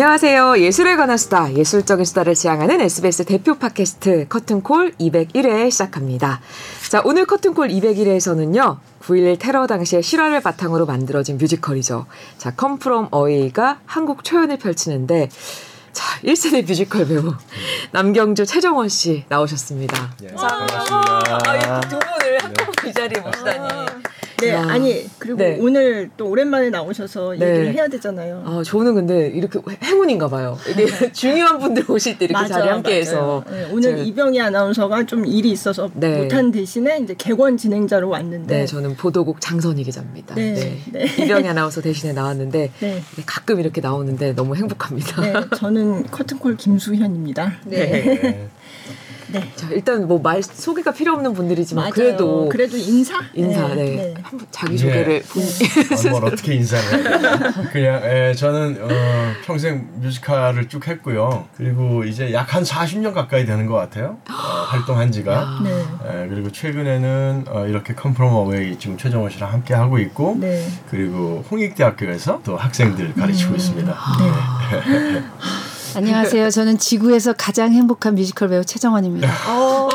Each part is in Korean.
안녕하세요. 예술에 관한 수다, 예술적인 수다를 지향하는 SBS 대표 팟캐스트 커튼콜 201회 시작합니다. 자, 오늘 커튼콜 201회에서는요. 9.11 테러 당시의 실화를 바탕으로 만들어진 뮤지컬이죠. 자, Come From Away가 한국 초연을 펼치는데 자, 1세대 뮤지컬 배우 남경주 최정원 씨 나오셨습니다. 예, 자, 반갑습니다. 아, 두 분을 한꺼번에 이 자리에 모시다니. 네, 야. 아니 그리고 네. 오늘 또 오랜만에 나오셔서 네. 얘기를 해야 되잖아요. 아, 저는 근데 이렇게 행운인가 봐요. 이게 중요한 분들 오실 때 이렇게 맞아, 자리 함께 맞아요. 해서. 네, 오늘 제가- 이병희 아나운서가 좀 일이 있어서 네. 못한 대신에 이제 개관 진행자로 왔는데 네, 저는 보도국 장선희 기자입니다. 네, 네. 네. 이병희 아나운서 대신에 나왔는데 가끔 이렇게 나오는데 너무 행복합니다. 네, 저는 커튼콜 김수현입니다. 네. 네. 자, 일단 뭐 말 소개가 필요 없는 분들이지만 맞아요. 그래도 그래도 인사 인사, 네. 네. 한번 자기 소개를 예. 본 아니, 뭘 어떻게 인사를. 그냥 예, 저는 어, 평생 뮤지컬을 쭉 했고요. 그리고 이제 약 한 40년 가까이 되는 것 같아요. 어, 활동한 지가. 네. 예, 그리고 최근에는 어, 이렇게 Come From Away 지금 최정원 씨랑 함께 하고 있고 네. 그리고 홍익대학교에서 또 학생들 가르치고 있습니다. 네. 안녕하세요. 저는 지구에서 가장 행복한 뮤지컬 배우 최정원입니다. 어,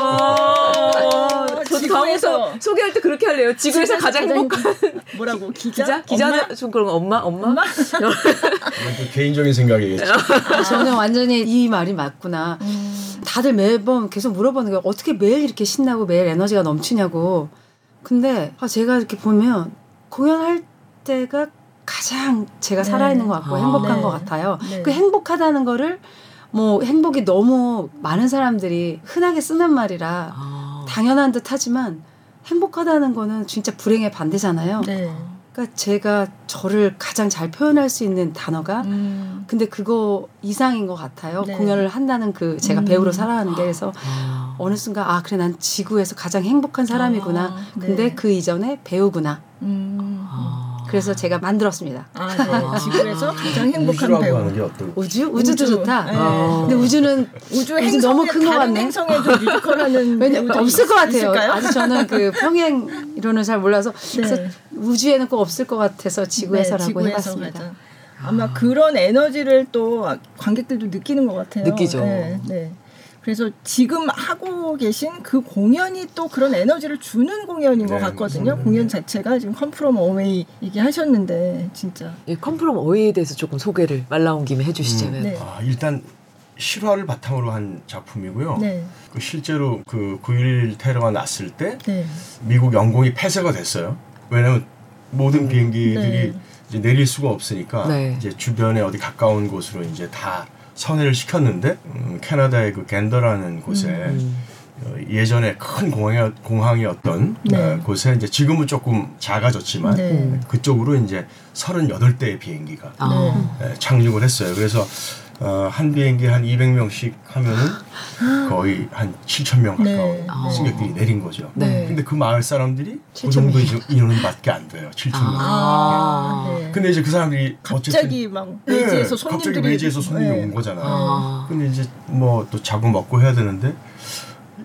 저도 지구에서- 다음에서 소개할 때 그렇게 할래요. 지구에서 가장 행복한 뭐라고 기자? 기자? 기자는 엄마? 좀 그런 거 엄마? 엄마? 또 개인적인 생각이겠죠. 저는 완전히 이 말이 맞구나. 다들 매번 계속 물어보는 게 어떻게 매일 이렇게 신나고 매일 에너지가 넘치냐고. 근데 아, 제가 이렇게 보면 공연할 때가 가장 제가 네. 살아있는 것 같고 아. 행복한 네. 것 같아요. 네. 그 행복하다는 거를 뭐 행복이 너무 많은 사람들이 흔하게 쓰는 말이라 아, 당연한 듯 하지만 행복하다는 거는 진짜 불행의 반대잖아요. 네. 그러니까 제가 저를 가장 잘 표현할 수 있는 단어가 음. 근데 그거 이상인 것 같아요. 네. 공연을 한다는 그 제가 음. 배우로 살아가는 게 그래서 아. 어느 순간 아 그래 난 지구에서 가장 행복한 사람이구나. 아, 네. 근데 그 이전에 배우구나. 음. 아. 그래서 제가 만들었습니다. 아, 네. 지구에서 가장 행복한 우주라고 배우. 하는 게 어떨? 우주 우주도 우주. 좋다. 네. 어. 근데 우주는 우주 행성에 너무 큰것 다른 같네. 행성에도 뮤지컬하는 왜냐 없을 것 같아요. 있을까요? 아직 저는 그 평행 이론을 잘 몰라서 그래서 네. 우주에는 꼭 없을 것 같아서 지구에서라고 네, 지구에서 해봤습니다. 가자. 아마 그런 에너지를 또 관객들도 느끼는 것 같아요. 느끼죠. 네, 네. 그래서 지금 하고 계신 그 공연이 또 그런 에너지를 주는 공연인 것 네, 같거든요. 맞습니다. 공연 자체가 지금 컴프롬 어웨이 얘기하셨는데 진짜. 이 컴프롬 어웨이에 대해서 조금 소개를 말 나온 김에 해주시죠. 음. 네. 아, 일단 실화를 바탕으로 한 작품이고요. 네, 그 실제로 그 9.11 테러가 났을 때 네, 미국 영공이 폐쇄가 됐어요. 왜냐하면 모든 비행기들이 네. 이제 내릴 수가 없으니까 네. 이제 주변에 어디 가까운 곳으로 이제 다 선회를 시켰는데 음, 캐나다의 그 겐더라는 곳에 음. 어, 예전에 큰 공항이, 공항이었던 네. 어, 곳에 이제 지금은 조금 작아졌지만 네. 그쪽으로 이제 38대의 비행기가 아. 예, 착륙을 했어요. 그래서 어, 한 비행기 한 200명씩 하면은 거의 한 7천 명 가까운 네. 승객들이 내린 거죠. 네. 근데 그 마을 사람들이 그7,000 정도 인원밖에 안 돼요. 7천 명. 아. 아, 네. 근데 이제 그 사람들이 갑자기 막 외지에서 예, 손님들이 갑자기 외지에서 손님이 네. 온 거잖아. 아. 근데 이제 뭐 또 자고 먹고 해야 되는데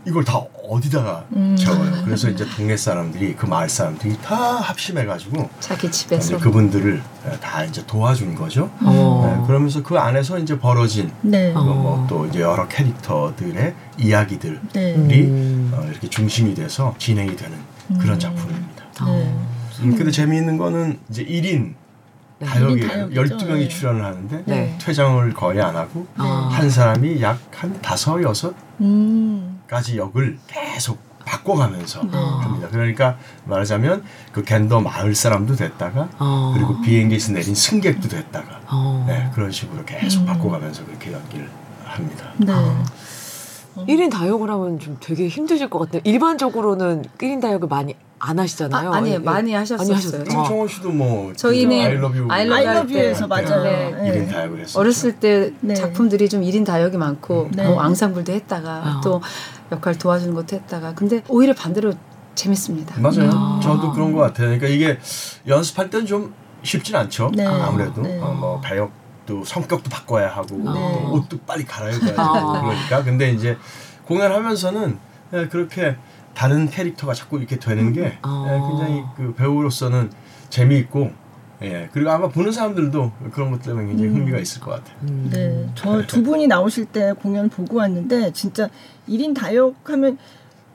이걸 다 어디다가 음. 적어요. 그래서 이제 동네 사람들이 그 마을 사람들이 다 합심해가지고 자기 집에서 그분들을 다 이제 도와준 거죠. 어. 네, 그러면서 그 안에서 이제 벌어진 네. 어. 뭐또 이제 여러 캐릭터들의 이야기들이 네. 음. 어, 이렇게 중심이 돼서 진행이 되는 그런 작품입니다. 네. 음, 근데 재미있는 거는 이제 1인 네. 다역이죠. 12명이 네. 출연을 하는데 네. 퇴장을 거의 안 하고 아. 한 사람이 약 한 다섯 여섯 음. 가지 역을 계속 바꿔가면서 네. 합니다. 그러니까 말하자면 그 겐더 마을 사람도 됐다가 어. 그리고 비행기에서 내린 승객도 됐다가 어. 네, 그런 식으로 계속 바꿔가면서 그렇게 연기를 합니다. 네. 아. 1인 다역을 하면 좀 되게 힘드실 것 같아요. 일반적으로는 1인 다역을 많이 안 하시잖아요. 아, 아니에요. 이게- 많이 하셨었어요. 하셨어요? 지금 정원 씨도 뭐 저희는 love 때. you에서 맞아요. 네. 네. 1인 다역을 했었죠. 어렸을 때 네. 작품들이 좀 1인 다역이 많고 네. 뭐 앙상블도 했다가 어. 또 역할 도와주는 것도 했다가 근데 오히려 반대로 재밌습니다. 맞아요. 아. 저도 그런 것 같아요. 그러니까 이게 연습할 땐좀 쉽진 않죠. 네. 아무래도 네. 어, 뭐 배역도 성격도 바꿔야 하고 네. 또 옷도 빨리 갈아입어야 되고 아. 그러니까. 근데 이제 공연하면서는 그냥 그렇게 다른 캐릭터가 자꾸 이렇게 되는 게 아. 예, 굉장히 그 배우로서는 재미있고 예. 그리고 아마 보는 사람들도 그런 것 때문에 굉장히 흥미가 있을 것 같아요. 음. 네, 저 두 분이 나오실 때 공연을 보고 왔는데 진짜 1인 다역하면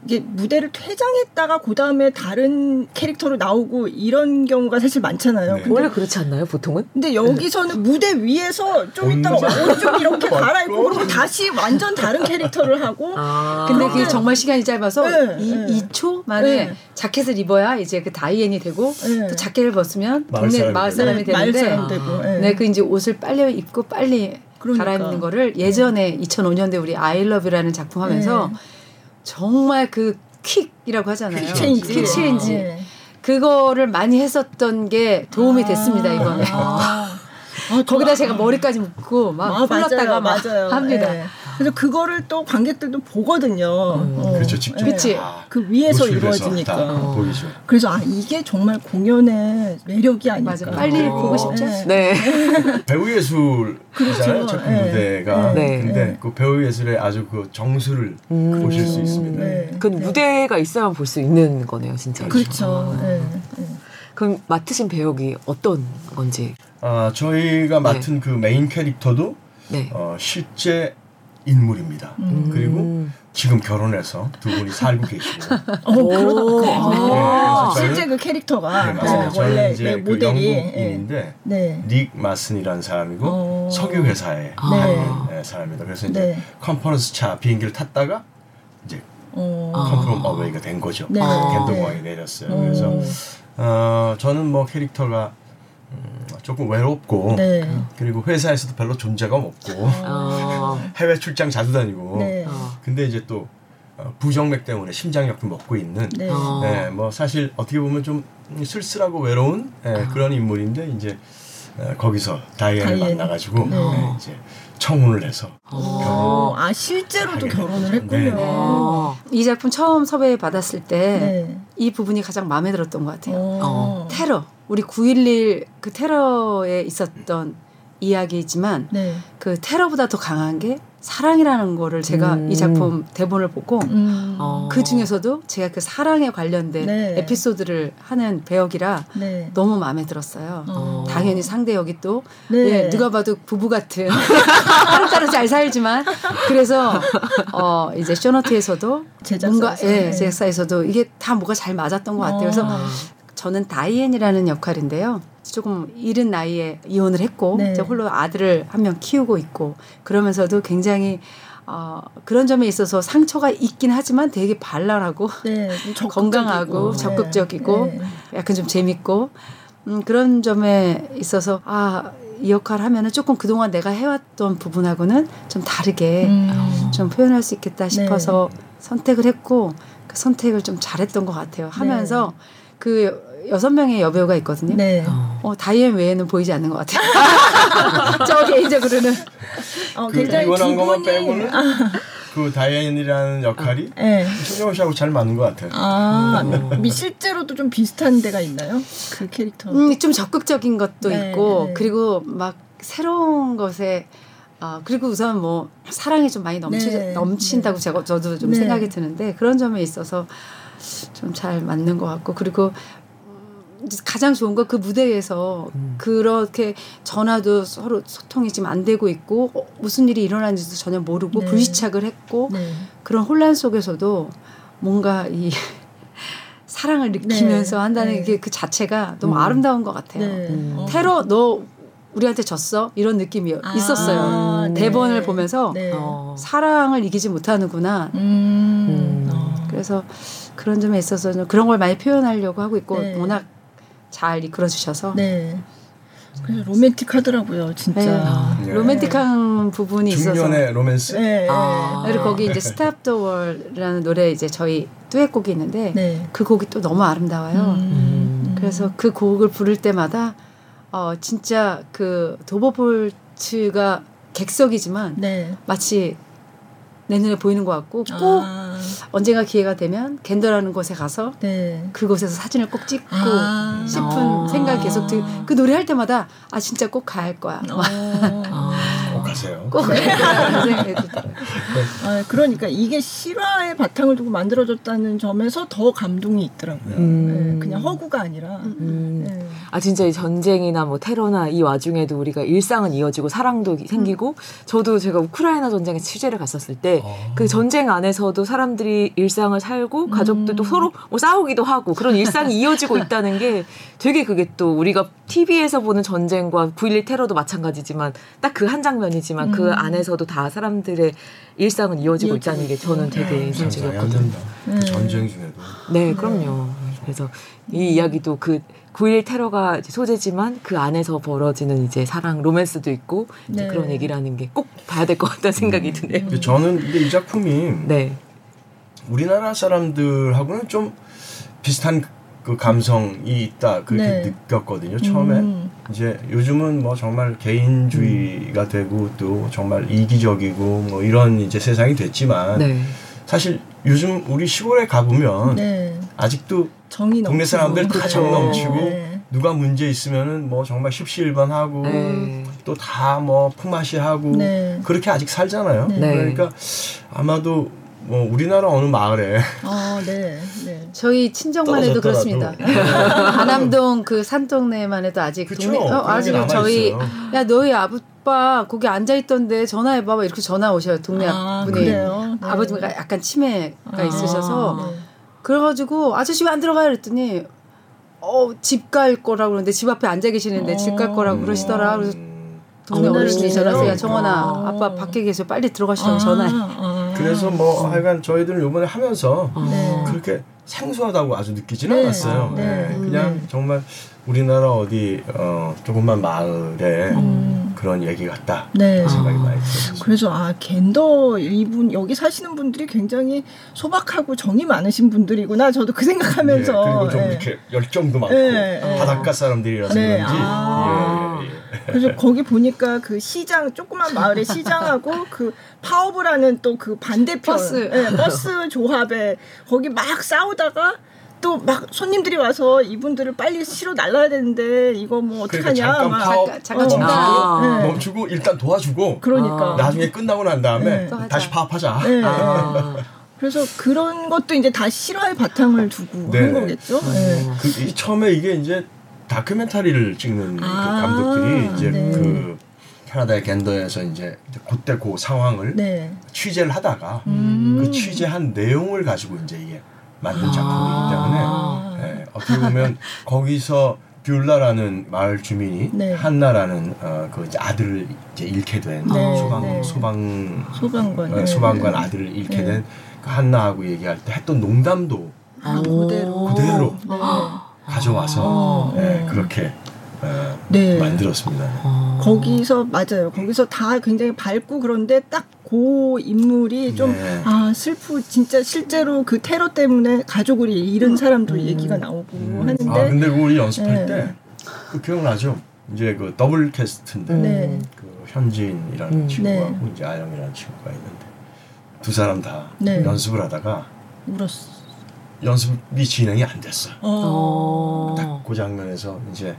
이게 무대를 퇴장했다가 그 다음에 다른 캐릭터로 나오고 이런 경우가 사실 많잖아요. 네. 근데, 원래 그렇지 않나요, 보통은? 근데 여기서는 무대 위에서 좀 있다가 옷 옷좀 이렇게 벗고. 갈아입고 그리고 다시 완전 다른 캐릭터를 하고 아. 근데 그런데- 그게 정말 시간이 짧아서 네, 이, 네. 2초 만에 네. 자켓을 입어야 이제 그 다이앤이 되고 네. 또 자켓을 벗으면 마을 동네 사람이 마을. 사람이 네, 마을 되는데 사람 되고 네. 네, 그 이제 옷을 빨리 입고 빨리 그러니까. 갈아입는 거를 예전에 2005년대 우리 I Love라는 작품 하면서 네. 정말 그 quick이라고 하잖아요. quick change. quick change. 네. 그거를 많이 했었던 게 도움이 됐습니다, 이번에. 아, 아, 거기다 제가 머리까지 묶고 막 아, 풀렀다가 막 맞아요. 합니다. 네. 그래서 그거를 또 관객들도 보거든요. 어, 그렇죠. 직접. 그치. 아, 그 위에서 이루어지니까. 다 보이죠. 그래서 아 이게 정말 공연의 매력이 아닐까. 맞아. 빨리 그리고- 보고 싶죠? 네. 네. 배우 예술이잖아요. 그렇죠. 작품 네. 무대가. 네. 근데 네. 그 배우 예술의 아주 그 정수를 음. 보실 수 있습니다. 네. 그 무대가 있어야만 볼수 있는 거네요, 진짜. 그렇죠. 네. 네. 그럼 맡으신 배역이 어떤 건지. 아, 저희가 맡은 그 메인 캐릭터도 네. 어, 실제 인물입니다. 음. 그리고 지금 결혼해서 두 분이 살고 계시고. 어, 아. 아, 네, 실제 그 캐릭터가 네, 맞습니다. 네, 원래 저는 네, 이제 그 모델이 예. 영국인인데 네. 닉 마슨이라는 사람이고 어. 석유 회사에 아. 네. 네, 사람입니다. 그래서 이제 네. 컨퍼런스 차 비행기를 탔다가 이제 어. 아. 어웨이가 된 거죠. 네. 겐동공항에 내렸어요. 그래서 음. 어, 저는 뭐 캐릭터가 음, 조금 외롭고 네. 그리고 회사에서도 별로 존재감 없고 아. 해외 출장 자주 다니고 네. 어. 근데 이제 또 어, 부정맥 때문에 심장약도 먹고 있는 네. 어. 네, 뭐 사실 어떻게 보면 좀 쓸쓸하고 외로운 예, 그런 인물인데 이제 어, 거기서 다이앤을 다이앤. 만나가지고 네. 예, 이제 청혼을 해서 어, 아 실제로도 결혼을. 했군요. 네. 어. 이 작품 처음 섭외 받았을 때이 네. 부분이 가장 마음에 들었던 것 같아요. 어. 테러. 우리 9.11 그 테러에 있었던 이야기지만 네. 그 테러보다 더 강한 게 사랑이라는 거를 제가 음. 이 작품 대본을 보고 음. 어. 그 중에서도 제가 그 사랑에 관련된 네. 에피소드를 하는 배역이라 네. 너무 마음에 들었어요. 어. 당연히 상대 역이 또 네. 예, 누가 봐도 부부 같은 따로따로 잘 살지만 그래서 어 이제 쇼너트에서도 제작사에서. 뭔가 예, 네. 제작사에서도 이게 다 뭐가 잘 맞았던 것 같아요. 그래서 어. 저는 다이앤이라는 역할인데요. 조금 이른 나이에 이혼을 했고 네. 이제 홀로 아들을 한 명 키우고 있고 그러면서도 굉장히 어, 그런 점에 있어서 상처가 있긴 하지만 되게 발랄하고 네. 건강하고 네. 적극적이고 네. 약간 좀 재밌고 음, 그런 점에 있어서 아 이 역할 하면은 조금 그동안 내가 해왔던 부분하고는 좀 다르게 음. 좀 표현할 수 있겠다 싶어서 선택을 했고 그 선택을 좀 잘했던 것 같아요. 하면서 그 여섯 명의 여배우가 있거든요. 네. 어. 어, 다이앤 외에는 보이지 않는 것 같아요. 저 개인적으로는 어, 그 굉장히 이원한 두 것만 빼고는 그 다이앤이라는 역할이 네. 신정호 씨하고 잘 맞는 것 같아요. 아, 미 실제로도 좀 비슷한 데가 있나요? 그 캐릭터. 음, 좀 적극적인 것도 네, 있고 네. 그리고 막 새로운 것에 아 그리고 우선 뭐 사랑이 좀 많이 넘치, 네, 넘친다고 제가 저도 좀 네. 생각이 드는데 그런 점에 있어서 좀 잘 맞는 것 같고 그리고 음, 가장 좋은 건 그 무대에서 음. 그렇게 전화도 서로 소통이 지금 안 되고 있고 어, 무슨 일이 일어나는지도 전혀 모르고 네. 불시착을 했고 네. 그런 혼란 속에서도 뭔가 이 사랑을 느끼면서 네. 한다는 네. 게그 자체가 너무 음. 아름다운 것 같아요. 네. 음. 어. 테러 너 우리한테 졌어 이런 느낌이 아, 있었어요. 네. 대본을 보면서 네. 어. 사랑을 이기지 못하는구나. 음. 음. 어. 그래서 그런 점에 있어서는 그런 걸 많이 표현하려고 하고 있고 네. 워낙 잘 이끌어 주셔서 네. 그래서 로맨틱하더라고요, 진짜. 네. 네. 로맨틱한 부분이 있어서 중년의 로맨스. 네. 아. 그리고 거기 이제 Stop the World라는 노래 이제 저희 듀엣곡이 있는데 네. 그 곡이 또 너무 아름다워요. 음. 그래서 그 곡을 부를 때마다 어 진짜 그 도버볼트가 객석이지만 네. 마치 내 눈에 보이는 것 같고 꼭 아. 언젠가 기회가 되면 겐더라는 곳에 가서 네. 그곳에서 사진을 꼭 찍고 아. 싶은 어. 생각이 계속 들. 그 노래 할 때마다 아 진짜 꼭 가야 할 거야. 어. 아. 어. 꼭 그런 생각이 들어요. 아, 그러니까 이게 실화의 바탕을 두고 만들어졌다는 점에서 더 감동이 있더라고요. 음. 네, 그냥 허구가 아니라. 음. 네. 아 진짜 이 전쟁이나 뭐 테러나 이 와중에도 우리가 일상은 이어지고 사랑도 생기고 저도 제가 우크라이나 전쟁에 취재를 갔었을 때그 전쟁 안에서도 사람들이 일상을 살고 가족들도 서로 뭐 싸우기도 하고 그런 일상이 이어지고 있다는 게 되게 그게 또 우리가 TV에서 보는 전쟁과 9.11 테러도 마찬가지지만 딱 그 한 장면이 지만 그 안에서도 다 사람들의 일상은 이어지고 있다는 게 저는 되게 인상적이었거든요. 그 네. 전쟁 중에도. 네, 그럼요. 그래서 이 이야기도 그9.11 테러가 소재지만 그 안에서 벌어지는 이제 사랑, 로맨스도 있고 네. 그런 얘기라는 게 꼭 봐야 될 것 같다는 생각이 드네요. 근데 저는 근데 이 작품이 네. 우리나라 사람들하고는 좀 비슷한 그 감성이 있다 그렇게 네. 느꼈거든요 처음에 음. 이제 요즘은 뭐 정말 개인주의가 되고 또 정말 이기적이고 뭐 이런 이제 세상이 됐지만 네. 사실 요즘 우리 시골에 가보면 네. 아직도 정이 넘치고. 동네 사람들 다정 그렇죠. 넘치고 네. 누가 문제 있으면은 뭐 정말 십시일반하고 네. 또다 뭐 품앗이하고 네. 그렇게 아직 살잖아요. 네. 그러니까 아마도 뭐 우리나라 어느 마을에 아, 네. 네. 저희 친정만 해도 그렇습니다. 떨어졌더라도. 안암동 그 산동네만 해도 아직 그쵸. 동네 어, 아직. 저희 야 너희 아빠 거기 앉아 있던데 전화해 봐봐 이렇게 전화 오셔요 동네 아, 분이? 네. 아버지가 약간 치매가 아, 있으셔서 네. 그래가지고 아저씨 왜 안 들어가요 그랬더니 어 집 갈 거라고 그러는데 집 앞에 앉아 계시는데 집갈 거라고 그러시더라 그래서 음. 동네 어르신이? 전화해서 야 정원아 아. 아빠 밖에 계셔 빨리 들어가시라고 전화해 아. 그래서 뭐 하여간 저희들은 요번에 하면서 네. 그렇게 생소하다고 아주 느끼지는 네. 않았어요. 네. 네. 음. 그냥 정말 우리나라 어디 어, 조금만 마을에 음. 그런 얘기 같다 네. 생각이 많이 들었어요. 그래서 아 겐더 이분 여기 사시는 분들이 굉장히 소박하고 정이 많으신 분들이구나 저도 그 생각하면서 예, 그리고 좀 예. 이렇게 열정도 많고 네, 네. 바닷가 사람들이라서 네, 그런지 아. 예, 예, 예. 그래서 거기 보니까 그 시장 조그만 마을의 시장하고 그 파워브라는 또 그 반대편 버스. 예, 버스 조합에 거기 막 싸우다가 또막 손님들이 와서 이분들을 빨리 실어 날라야 되는데 이거 뭐 그러니까 어떡하냐 잠깐 막 파업 잠깐- 잠깐 어. 아. 네. 멈추고 일단 도와주고 그러니까 나중에 끝나고 난 다음에 네. 다시 파업하자. 네. 아. 그래서 그런 것도 이제 다 실화의 바탕을 두고 네. 한 거겠죠. 예. 그, 이 처음에 이게 이제 다큐멘터리를 찍는 그 아, 감독들이 이제 네. 그 캐나다의 겐더에서 이제 그때 그 상황을 네. 취재를 하다가 음. 그 취재한 내용을 가지고 이제 이게 만든 작품이기 아. 때문에 예, 어떻게 보면 거기서 뷰라라는 마을 주민이 네. 한나라는 어, 그 이제 아들을 이제 잃게 된 네, 소방 네. 소방 소방관. 어, 네. 소방관 아들을 잃게 네. 된그 한나하고 얘기할 때 했던 농담도 아, 그대로. 그대로. 네. 가져와서 어, 예, 어. 그렇게 어, 네. 만들었습니다. 어. 거기서 맞아요. 거기서 다 굉장히 밝고 그런데 딱 그 인물이 좀 네. 아 슬프 진짜 실제로 그 테러 때문에 가족을 잃은 사람도 얘기가 나오고 하는데 아 근데 우리 연습할 네. 때 그 기억나죠? 이제 그 더블 캐스트인데 네. 그 현진이라는 음. 친구하고 이제 아영이라는 친구가 있는데 두 사람 다 네. 연습을 하다가 울었어. 연습이 진행이 안 됐어. 요 어. 어. 그 장면에서 이제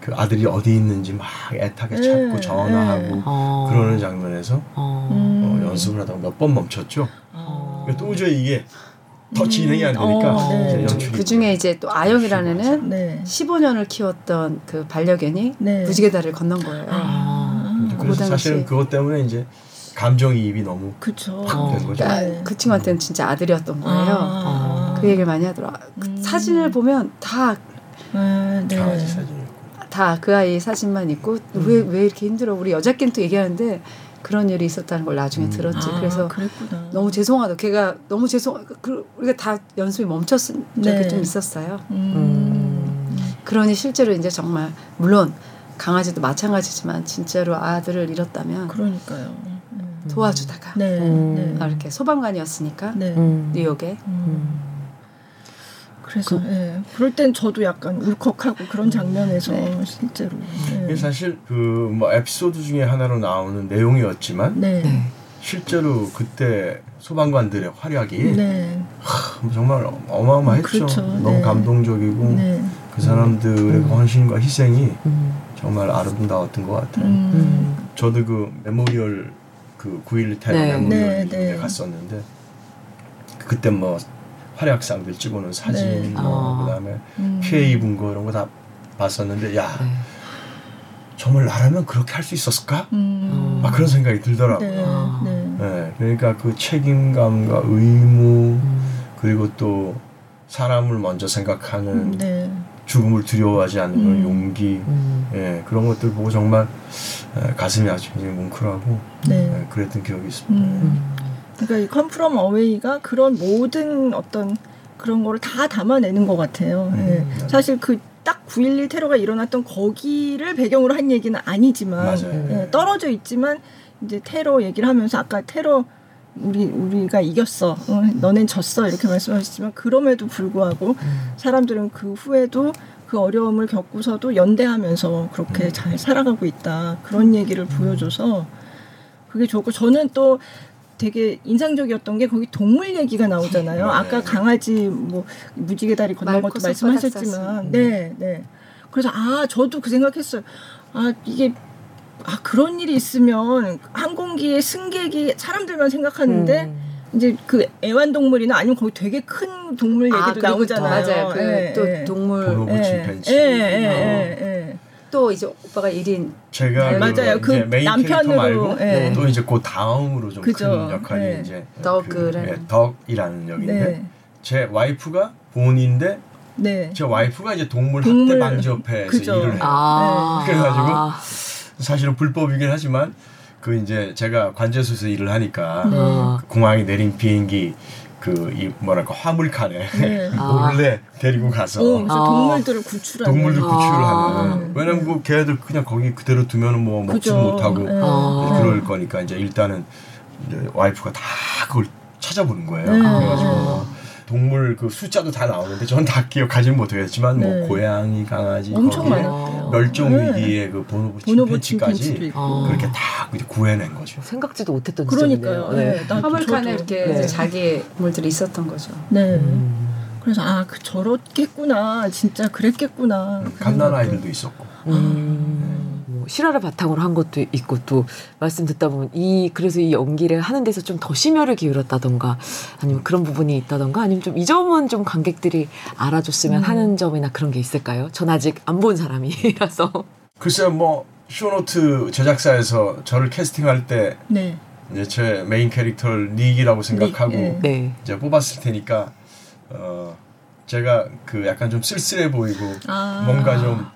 그 아들이 어디 있는지 막 애타게 네. 찾고 전화하고 어. 그러는 장면에서 어. 음. 어, 연습을 하다가 몇 번 멈췄죠. 어. 그러니까 도저히 이게 더 진행이 안 되니까 어, 네. 이제 연출이 그 중에 이제 또 아영이라는 애는 네. 15년을 키웠던 그 반려견이 네. 무지개 다리를 건넌 거예요. 아. 그래서. 사실은 그것 때문에 이제 감정이입이 너무 그쵸. 어. 된 거죠. 그러니까 네. 그 친구한테는 진짜 아들이었던 거예요. 아. 그 얘기를 많이 하더라. 그 음. 사진을 보면 다 네. 네. 강아지 사진이었고. 다그 아이 사진만 있고 왜왜 이렇게 힘들어 우리 여자끼리 또 얘기하는데 그런 일이 있었다는 걸 나중에 음. 들었지 아, 그래서 그랬구나. 너무 죄송하다 걔가 너무 죄송 그 우리가 다 연습이 멈췄은 적이 네. 좀 있었어요 음. 그러니 실제로 이제 정말 물론 강아지도 마찬가지지만 진짜로 아들을 잃었다면 그러니까요. 음. 도와주다가 네. 음. 아, 이렇게 소방관이었으니까 네. 네. 음. 뉴욕에 음. 그래서 예. 그럴 땐 저도 약간 울컥하고 그런 장면에서 네. 실제로. 이게 예. 사실 그 뭐 에피소드 중에 하나로 나오는 내용이었지만 네. 네. 실제로 그때 소방관들의 활약이 네. 하, 정말 어마어마했죠. 그렇죠. 너무 네. 감동적이고 네. 그 사람들의 음. 헌신과 희생이 음. 정말 아름다웠던 것 같아요. 음. 저도 그 memorial 그 9.11 테러 네. memorial 네, 네. 갔었는데 그때 뭐 활약상들 찍어놓은 사진 네. 뭐 아. 그다음에 음. 피해 입은 거 이런 거 다 봤었는데 야 네. 정말 나라면 그렇게 할 수 있었을까? 음. 막 그런 생각이 들더라고요. 네, 아. 네. 네, 그러니까 그 책임감과 의무 음. 그리고 또 사람을 먼저 생각하는 네. 죽음을 두려워하지 않는 그런 음. 용기 음. 예, 그런 것들 보고 정말 예, 가슴이 아주 굉장히 뭉클하고 네. 예, 그랬던 기억이 있습니다. 음. 음. 그러니까 이 컴프롬 어웨이가 그런 모든 어떤 그런 거를 다 담아내는 것 같아요. 음, 예. 사실 그 딱 9.11 테러가 일어났던 거기를 배경으로 한 얘기는 아니지만. 예, 떨어져 있지만 이제 테러 얘기를 하면서 아까 테러 우리 우리가 이겼어, 어, 너넨 졌어 이렇게 말씀하셨지만 그럼에도 불구하고 사람들은 그 후에도 그 어려움을 겪고서도 연대하면서 그렇게 잘 살아가고 있다 그런 얘기를 보여줘서 그게 좋고 저는 또 되게 인상적이었던 게 거기 동물 얘기가 나오잖아요. 네. 아까 강아지 뭐 무지개 다리 건넌 것도 말씀하셨지만, 네, 네. 그래서 아 저도 그 생각했어요. 아 이게 아 그런 일이 있으면 항공기의 승객이 사람들만 생각하는데 음. 이제 그 애완동물이나 아니면 거기 되게 큰 동물 얘기도 아, 나오잖아요. 맞아요. 그 예, 또 예. 동물 보노보 예, 침팬지. 예, 예, 예, 예. 또 이제 오빠가 1인 제가 네, 그 맞아요. 그 남편으로, 예. 또 이제 그 다음으로 좀 그죠. 큰 역할이 예. 이제 덕이라는. 그, 예, 덕이라는 역인데 네, 제 와이프가 본인데 네. 제 와이프가 이제 동물, 동물- 학대 방지 협회에서 그죠. 일을 해요. 아. 그래가지고 아. 사실은 불법이긴 하지만 그 이제 제가 관제소에서 일을 하니까 네. 공항에 내린 비행기 그 이 뭐랄까 화물칸에 네. 몰래 데리고 가서 오, 아. 동물들을 구출하는. 동물들 아. 구출을 하는 네. 왜냐면 그 걔들 그냥 거기 그대로 두면은 뭐 먹지. 못하고 네. 아. 그럴 거니까 이제 일단은 이제 와이프가 다 그걸 찾아보는 거예요. 네. 그래가지고 뭐 동물 그 숫자도 다 나오는데 전 다 기억하지는 못하겠지만 네. 뭐 고양이, 강아지, 엄청 거기에 많았대요. 멸종 네. 위기의 그 보노보 보노보 침팬지까지. 아. 그렇게 다 이제 구해낸 거죠. 생각지도 못했던 그러니까요. 지점이네요. 네. 나도 화물칸에 저도. 이렇게 네. 이제 자기 물들이 있었던 거죠. 네. 음. 그래서 아, 그 저렇겠구나. 진짜 그랬겠구나. 그 갓난. 아이들도 있었고. 음. 뭐 실화를 바탕으로 한 것도 있고 또 말씀 듣다 보면 이 그래서 이 연기를 하는 데서 좀 더 심혈을 기울였다던가 아니면 그런 부분이 있다던가 아니면 좀 이 점은 좀 관객들이 알아줬으면 음. 하는 점이나 그런 게 있을까요? 전 아직 안 본 사람이라서 글쎄요, 뭐 쇼노트 제작사에서 저를 캐스팅할 때 네. 이제 제 메인 캐릭터를 닉이라고 생각하고 닉, 예. 네. 이제 뽑았을 테니까 어 제가 그 약간 좀 쓸쓸해 보이고 아. 뭔가 좀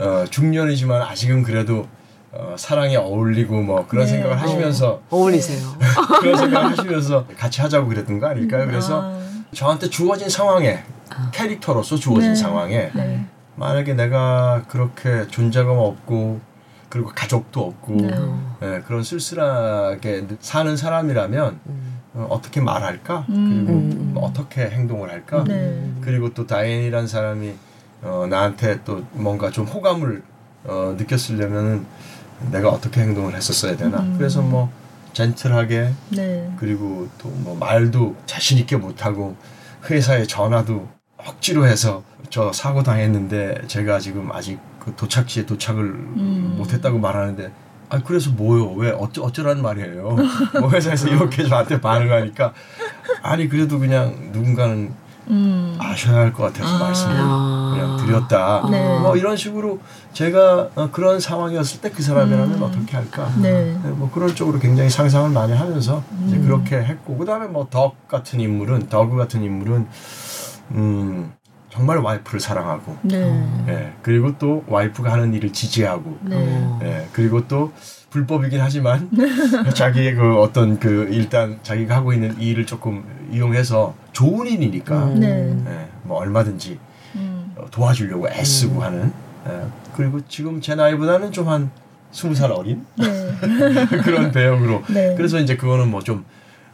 어, 중년이지만 아직은 그래도 어, 사랑에 어울리고 뭐 그런 네. 생각을 하시면서 어 울리세요. 그런 생각을 하시면서 같이 하자고 그랬던 거 아닐까요? 그래서 아. 저한테 주어진 상황에 캐릭터로서 주어진 네. 상황에 네. 만약에 내가 그렇게 존재감 없고 그리고 가족도 없고 네. 어. 예, 그런 쓸쓸하게 사는 사람이라면 음. 어, 어떻게 말할까 음. 그리고 음. 뭐 어떻게 행동을 할까 네. 그리고 또 다인이란 사람이 어, 나한테 또 뭔가 좀 호감을 어, 느꼈으려면은 내가 어떻게 행동을 했었어야 되나 음. 그래서 뭐 젠틀하게 네. 그리고 또 뭐 말도 자신 있게 못하고 회사에 전화도 억지로 해서 저 사고 당했는데 제가 지금 아직 그 도착지에 도착을 음. 못했다고 말하는데 아 그래서 뭐요 왜 어쩌 어쩌라는 말이에요 뭐 회사에서 이렇게 저한테 반응하니까 아니 그래도 그냥 누군가는 음. 아셔야 할 것 같아서 아. 말씀을 아. 그냥 드렸다 네. 뭐 이런 식으로 제가 어, 그런 상황이었을 때 그 사람이라면 음. 어떻게 할까 네. 네, 뭐 그런 쪽으로 굉장히 상상을 많이 하면서 이제 음. 그렇게 했고 그다음에 뭐 덕 같은 인물은 더그 같은 인물은 음 정말 와이프를 사랑하고 네. 예 그리고 또 와이프가 하는 일을 지지하고 네. 어. 예 그리고 또 불법이긴 하지만 자기의 그 어떤 그 일단 자기가 하고 있는 일을 조금 이용해서 좋은 일이니까 음. 네. 예, 뭐 얼마든지 음. 어, 도와주려고 애쓰고 음. 하는 예, 그리고 지금 제 나이보다는 좀 한 스무 살 어린 네. 그런 배역으로 네. 그래서 이제 그거는 뭐 좀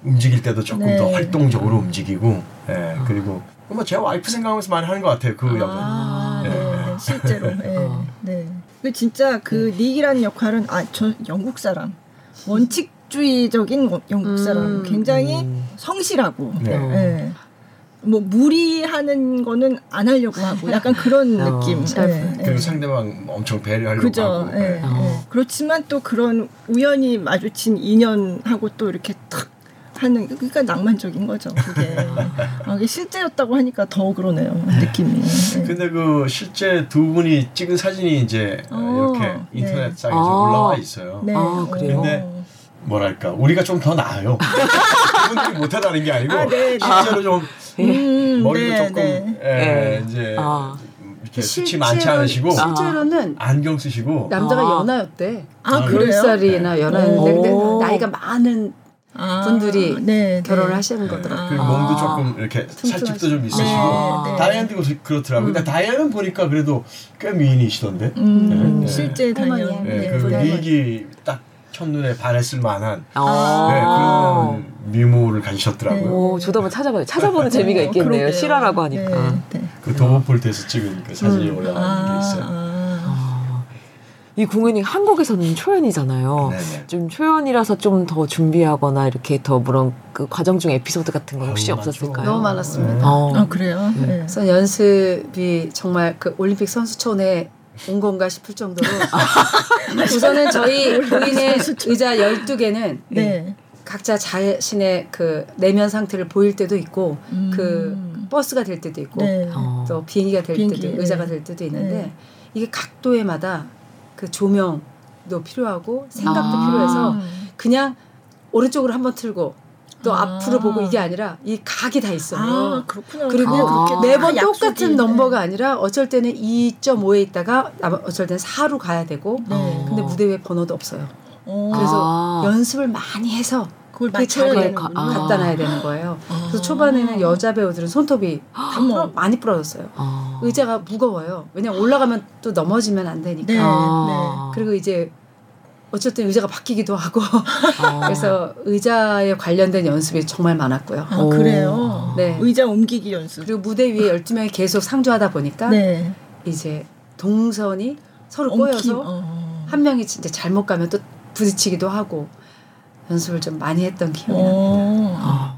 움직일 때도 조금 네. 더 활동적으로 움직이고 예 그리고 뭐 제 와이프 생각하면서 많이 하는 것 같아요 그 역은 아, 네. 네. 실제로. 네. 어. 네. 그 진짜 그 닉이라는 역할은 아 저 영국 사람 원칙주의적인 원- 영국 사람 음. 굉장히 음. 성실하고 네. 어. 예. 뭐 무리하는 거는 안 하려고 하고 약간 그런 어, 느낌. 잘 예, 예. 그리고 상대방 엄청 배려하려고 그죠. 하고. 예, 네. 어. 예. 그렇지만 또 그런 우연히 마주친 인연하고 또 이렇게 탁 하는 그러니까 낭만적인 거죠. 그게 아, 이게 실제였다고 하니까 더 그러네요. 느낌이. 예. 근데 그 실제 두 분이 찍은 사진이 이제 어, 이렇게 네. 인터넷상에서 아. 올라와 있어요. 네. 아, 그래요? 근데 뭐랄까 우리가 좀 더 나아요. 그분들이 못하다는 게 아니고 아, 네, 네. 실제로 좀 음, 머리도 네, 조금 네. 예, 네. 이제 아. 이렇게 수치 많지 않으시고 실제로는 안경 쓰시고 남자가 아. 연하였대. 아, 아, 그래요? 10살이나 연하였는데 근데. 나이가 많은 아, 분들이 네, 결혼을 네. 하시는 거더라고요. 아. 몸도 조금 이렇게 살집도 좀 있으시고 네, 네. 다이안도 그렇더라고요. 근데 다이안은 보니까 그래도 꽤 미인이시던데. 음, 네, 네. 실제. 다녀. 네, 네, 그. 미익이 딱 첫눈에 반했을 만한 아. 네, 그런 미모를 가지셨더라고요. 오, 저도 한번 찾아봐요. 찾아보는 재미가 있겠네요. 어, 그러게요. 실화라고 하니까. 네, 네. 그 도보폴트에서 찍은 그 사진이 음. 올라가는 게 있어요. 이 공연이 한국에서는 초연이잖아요. 네네. 좀 초연이라서 좀 더 준비하거나 이렇게 더 그런 그 과정 중 에피소드 같은 건 혹시 없었을까요? 너무 많았습니다. 네. 어. 아, 그래요? 네. 그래서 연습이 정말 그 올림픽 선수촌에 온 건가 싶을 정도로 우선은 저희 부인의 의자 12개는 네. 각자 자신의 그 내면 상태를 보일 때도 있고 음. 그 버스가 될 때도 있고 네. 어. 또 비행기가 될 비행기, 때도 네. 의자가 될 때도 있는데 네. 이게 각도에마다 그 조명도 필요하고 생각도 아. 필요해서 그냥 오른쪽으로 한번 틀고 또 아. 앞으로 보고 이게 아니라 이 각이 다 있어요. 아, 그렇구나. 그리고 아. 매번 똑같은 네. 넘버가 아니라 어쩔 때는 2.5에 있다가 남- 어쩔 때는 4로 가야 되고 네. 근데 무대 위에 번호도 없어요. 어, 그래서 아. 연습을 많이 해서 그걸 그 자리에. 아. 갖다 놔야 되는 거예요. 아. 그래서 초반에는 여자 배우들은 손톱이 어머. 많이 부러졌어요. 어. 의자가 무거워요. 왜냐면 올라가면 또 넘어지면 안 되니까. 네. 아. 그리고 이제 어쨌든 의자가 바뀌기도 하고 아. 그래서 의자에 관련된 연습이 정말 많았고요. 아, 오. 그래요? 네. 의자 옮기기 연습. 그리고 무대 위에 12명이 계속 상주하다 보니까 네. 이제 동선이 서로 엉킴. 꼬여서 어. 한 명이 진짜 잘못 가면 또 부딪히기도 하고 연습을 좀 많이 했던 기억이 납니다. 어. 아.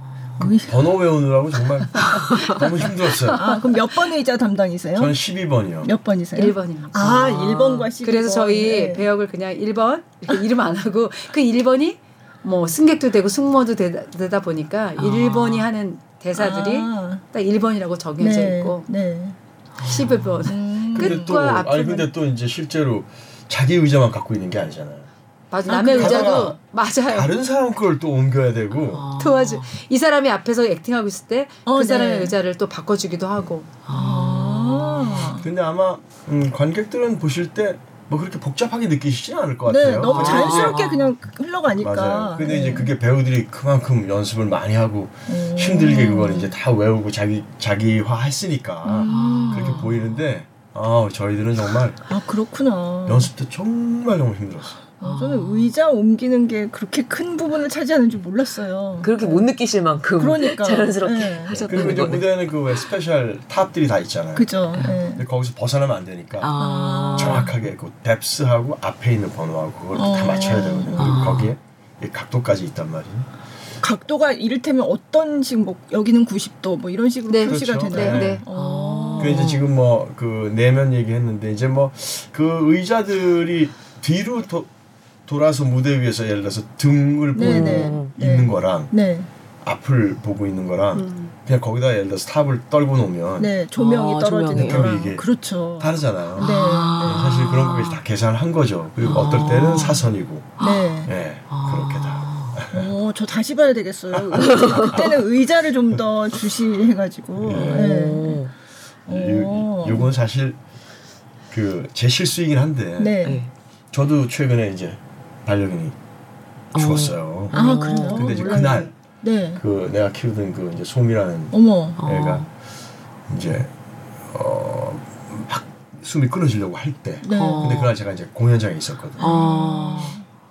의- 번호 외우느라고 정말 너무 힘들었어요. 아, 그럼 몇 번 의자 담당이세요? 저는 12번이요. 몇 번이세요? 1번입니다. 아, 아. 1번과 12번. 그래서 저희 네. 배역을 그냥 1번 이렇게 이름 안 하고 그 1번이 뭐 승객도 되고 승무원도 되다, 되다 보니까 1번이 하는 대사들이 아, 딱 1번이라고 정해져 네, 있고 네. 12번 음. 끝과 아니 앞에는 근데 또 이제 실제로 자기 의자만 갖고 있는 게 아니잖아요. 맞아 아, 남의 그래요? 의자도 맞아요 다른 사람 걸 또 옮겨야 되고 아. 도와주 이 사람이 앞에서 액팅하고 있을 때그 어, 네. 사람의 의자를 또 바꿔주기도 하고 아. 근데 아마 음, 관객들은 보실 때 뭐 그렇게 복잡하게 느끼시지는 않을 것 네, 같아요. 너무 아. 자연스럽게 그냥 흘러가니까. 맞아요. 근데 네. 이제 그게 배우들이 그만큼 연습을 많이 하고 음. 힘들게 그걸 이제 다 외우고 자기 자기화 했으니까 음. 그렇게 보이는데 아 저희들은 정말 아 그렇구나. 연습 때 정말 너무 힘들었어요. 아, 저는 의자 옮기는 게 그렇게 큰 부분을 차지하는 줄 몰랐어요. 그렇게 못 느끼실 만큼 그러니까. 자연스럽게 네. 하셨다는 그리고 이제 거네. 무대에는 그왜 special top들이 다 있잖아요. 그죠. 네. 근데 거기서 벗어나면 안 되니까 아. 정확하게 그 depth하고 앞에 있는 번호하고 그걸 다 어. 맞춰야 되거든요. 그리고 아. 거기에 이 각도까지 있단 말이에요. 각도가 이를테면 어떤 식, 뭐 여기는 90도 뭐 이런 식으로 네. 표시가 그렇죠. 되나요? 네, 네. 어. 그 이제 지금 뭐 그 내면 얘기했는데 이제 뭐 그 의자들이 뒤로 도, 돌아서 무대 위에서 예를 들어서 등을 보고 네, 네. 있는 거랑 네, 앞을 보고 있는 거랑 음. 그냥 거기다 예를 들어서 탑을 떨고 놓으면 네 조명이 아, 떨어지는 조명이. 거랑 이게 그렇죠. 다르잖아요. 네, 아. 사실 그런 것까지 다 계산을 한 거죠. 그리고 아. 어떨 때는 사선이고, 네. 예, 아. 그렇게 다. 어, 저 다시 봐야 되겠어요. 그때는 의자를 좀 더 주시해가지고. 네. 오. 오. 요, 요건 사실 그 제 실수이긴 한데, 네. 네. 저도 최근에 이제 반려견이 어. 죽었어요. 아 그래요. 근데 이제. 그날 네. 그 내가 키우던 그 이제 소미라는 어머. 어. 애가 이제 어 막 숨이 끊어지려고 할 때, 네. 어. 근데 그날 제가 이제 공연장에 있었거든요. 아.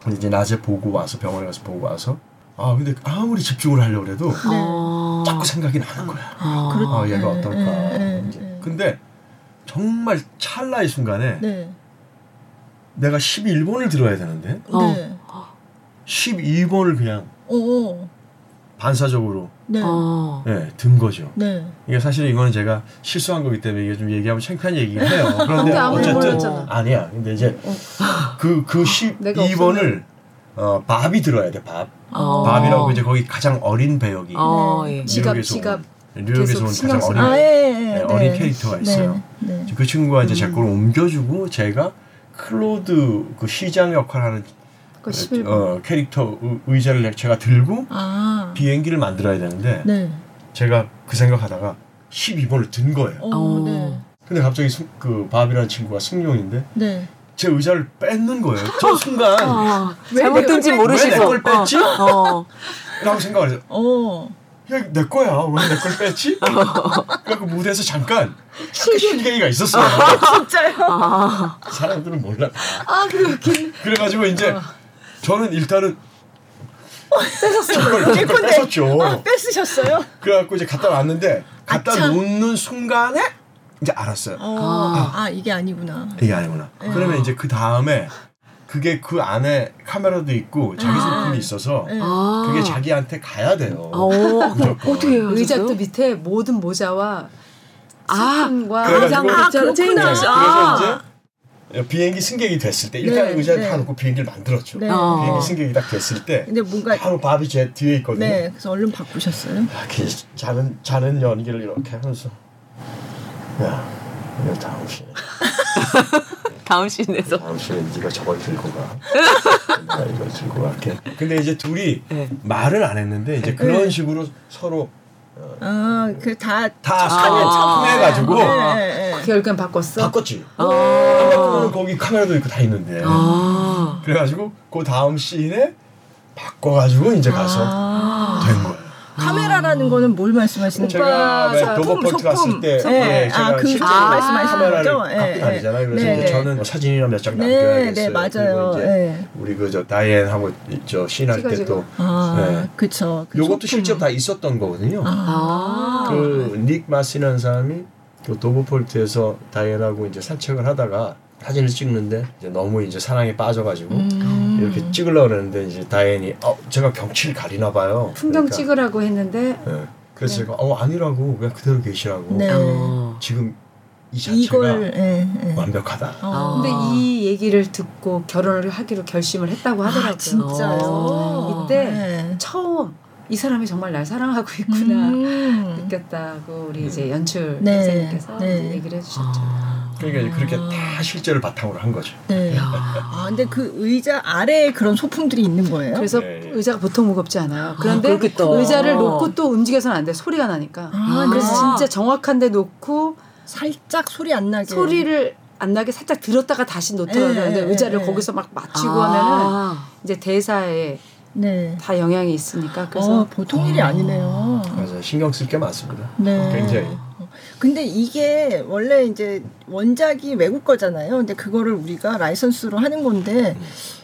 근데 이제 낮에 보고 와서 병원에 가서 보고 와서 아 근데 아무리 집중을 하려고 해도 아. 자꾸 생각이 나는 거야. 아. 아 얘가 네, 어떨까. 네, 네, 이제. 네. 근데 정말 찰나의 순간에 네. 내가 11번을 들어야 되는데 어. 네. 12번을 그냥 어. 반사적으로 네. 어. 네, 든 거죠. 네. 이게 사실 이거는 제가 실수한 거기 때문에 이게 좀 얘기하면 창피한 얘기긴 해요. 그런데 어쨌든. 아니야. 근데 이제 그그 내가 12번을 어, 밥이 들어야 돼. 밥. 어. 밥이라고 이제 거기 가장 어린 배역이 어, 네. 예. 지갑, 뉴욕에서 지갑 온, 뉴욕에서 온 가장 쓰- 어린 아, 예, 예, 네, 어린 캐릭터가 있어요. 네. 네. 그 친구가 이제 제걸 옮겨주고 제가 클로드 그 시장 역할하는 그 11번. 어, 캐릭터 의- 의자를 제가 들고 아. 비행기를 만들어야 되는데 네. 제가 그 생각하다가 12번을 든 거예요. 어, 어. 네. 근데 갑자기 승- 그 밥이라는 친구가 승용인데 네. 제 의자를 뺏는 거예요. 저 순간 어. 왜 잘못된지 내걸 모르시고. 왜 내걸 뺐지? 어. 라고 생각을 해서 어. 야, 내 거야. 왜 내 걸 뺐지? 그래갖고 무대에서 잠깐 잠깐 실갱이가 있었어요. 진짜요? 아. 사람들은 몰라. 아 그래 웃긴. 그래가지고 이제 저는 일단은 뺏었어요. 제 예컨대. 뺏었죠. 아, 뺏으셨어요? 그래갖고 이제 갖다 놨는데 갖다 아차. 놓는 순간에 이제 알았어요. 어. 아. 아, 이게 아니구나. 이게 아니구나. 그러면 이제 그 다음에 그게 그 안에 카메라도 있고 자기 소품이 있어서 네. 아. 그게 자기한테 가야 돼요. 어. 무조건. 어떻게 해요? 의자 또 밑에 모든 모자와 아. 스푼과 그래가지고- 아, 자, 그렇구나. 체인지. 그래서 아. 이제 비행기 승객이 됐을 때 일단 네, 의자를 네. 다 놓고 비행기를 만들었죠. 네. 어. 비행기 승객이 딱 됐을 때 근데 뭔가 바로 밥이 제 뒤에 있거든요. 네, 그래서 얼른 바꾸셨어요. 아, 그 자는 자는 연기를 이렇게 하면서 야 이거 씬에 다음 씬에서. 다음 씬에 네가 저걸 들고 가. 내가 이걸 들고 갈게. 근데 이제 둘이 네. 말을 안 했는데 이제 그런 네. 식으로 서로 아, 그다 다 해가지고 네, 네, 네. 결국엔 바꿨어. 바꿨지. 아. 거기 카메라도 있고 다 있는데. 아. 그래가지고 그 다음 씬에 바꿔가지고 이제 가서 아. 된 거예요. 카메라라는 거는 뭘 말씀하시는 거예요? 제가 왜 Dover Fault 갔을. 때 네. 예, 제가 아, 그 실제 아, 말씀하시는 거죠? 갖고 예, 다니잖아요. 그래서 네, 이제 네. 저는 뭐 사진이나 몇장 네, 남겨야겠어요. 네, 맞아요. 그리고 이제 네. 우리 그저 다이앤하고 저 찍어주고. 때또 아, 네. 그쵸. 그 요것도. 실제로 다 있었던 거거든요. 아. 그닉 마시라는 사람이 그 도버폴트에서 다이앤하고 이제 산책을 하다가 사진을 찍는데 이제 너무 이제 사랑에 빠져가지고 음. 이렇게 찍으려고 그러는데 이제 다이앤이 어 제가 경치를 가리나 봐요. 풍경 그러니까, 찍으라고 했는데 예. 그래서 제가 어 아니라고 그냥 그대로 계시라고. 네. 어. 지금 이 자체가 이걸 예, 예. 완벽하다. 어. 근데 이 얘기를 듣고 결혼을 하기로 결심을 했다고 하더라고요. 아, 진짜요? 어. 이때 네. 처음 이 사람이 정말 날 사랑하고 있구나 음. 느꼈다고 우리 이제 연출 네. 선생님께서 네. 이제 얘기를 해주셨죠. 아. 그러니까 이제 그렇게 다 실제를 바탕으로 한 거죠. 네. 야. 아, 근데 그 의자 아래에 그런 소품들이 있는 거예요? 그래서 네, 네. 의자가 보통 무겁지 않아요. 그런데 그렇겠다. 의자를 놓고 또 움직여서는 안 돼. 소리가 나니까. 아, 그래서 아. 진짜 정확한 데 놓고 살짝 소리 안 나게. 소리를 안 나게 살짝 들었다가 다시 놓더라고요. 네, 근데 네, 의자를 네. 거기서 막 맞추고 아. 하면은 이제 대사에 네. 다 영향이 있으니까 그래서 어, 보통 일이 아니네요. 맞아요. 신경 쓸 게 많습니다. 네. 굉장히. 근데 이게 원래 이제 원작이 외국 거잖아요. 근데 그거를 우리가 라이선스로 하는 건데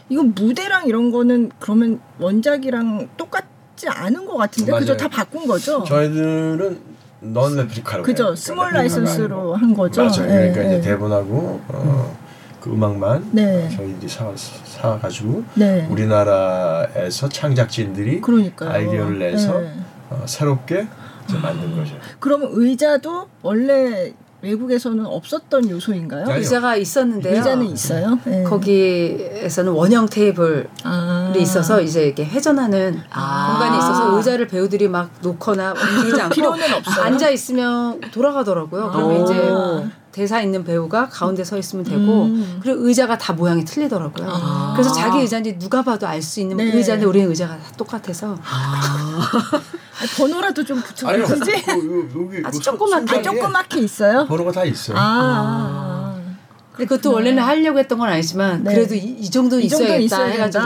이거 무대랑 이런 거는 그러면 원작이랑 똑같지 않은 것 같은데 그죠? 맞아요. 다 바꾼 거죠? 저희들은 non-replica로 그죠? small 라이선스로 한 거죠? 맞아요. 그러니까 네, 이제 네. 대본하고 어, 그 음악만 네. 저희들이 사, 사가지고 네. 우리나라에서 창작진들이 그러니까요. 아이디어를 내서 네. 어, 새롭게 이제 만든 거죠. 그러면 의자도 원래 외국에서는 없었던 요소인가요? 아니요. 의자가 있었는데요. 의자는 있어요? 네. 거기에서는 원형 테이블이 아. 있어서 이제 이렇게 회전하는 아. 공간이 있어서 의자를 배우들이 막 놓거나 움직이지 않고 필요는 없어요. 앉아 있으면 돌아가더라고요. 그러면 오. 이제 대사 있는 배우가 가운데 서 있으면 되고 음. 그리고 의자가 다 모양이 틀리더라고요. 아. 그래서 자기 의자인지 누가 봐도 알 수 있는 네. 의자인데 우리는 의자가 다 똑같아서 아. 아니, 번호라도 좀. 붙여주지? 여기 아주 그 조그맣게. 조그맣게 있어요? 번호가 다 있어요. 아. 아. 근데 그것도 원래는 하려고 했던 건 아니지만 네. 그래도 이, 이 정도 이 정도 있어야겠다 있어야 해가지고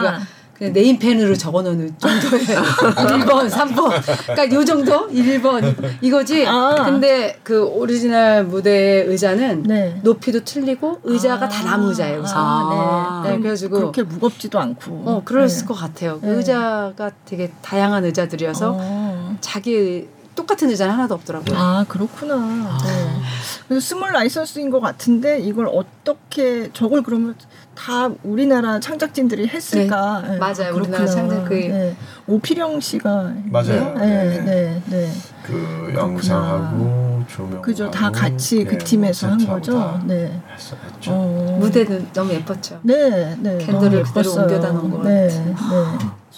그냥 네임펜으로 적어놓는 정도의 1번, 3번. 그러니까 요 정도? 1번 이거지. 아. 근데 그 오리지널 무대의 의자는 네. 높이도 틀리고 의자가 아. 다 나무 의자예요. 우선. 아. 네, 그럼 그래가지고 그렇게 무겁지도 않고. 어 그럴 네. 것 같아요. 그 네. 의자가 되게 다양한 의자들이어서 어. 자기 똑같은 의자는 하나도 없더라고요. 아 그렇구나. 네. 그래서 small 라이선스인 것 같은데 이걸 어떻게 저걸 그러면 다 우리나라 창작진들이 했을까? 네, 맞아요. 우리나라 창작 그- 네. 오필영 씨가 맞아요. 네, 네. 네, 네. 그 영상하고 조명 그죠. 다 같이 그 팀에서 한 거죠. 다 네. 했- 했죠. 어. 무대는 너무 예뻤죠. 네, 네. 캔들을 너무 그대로 예뻤어요. 옮겨다 놓은 것 네. 네.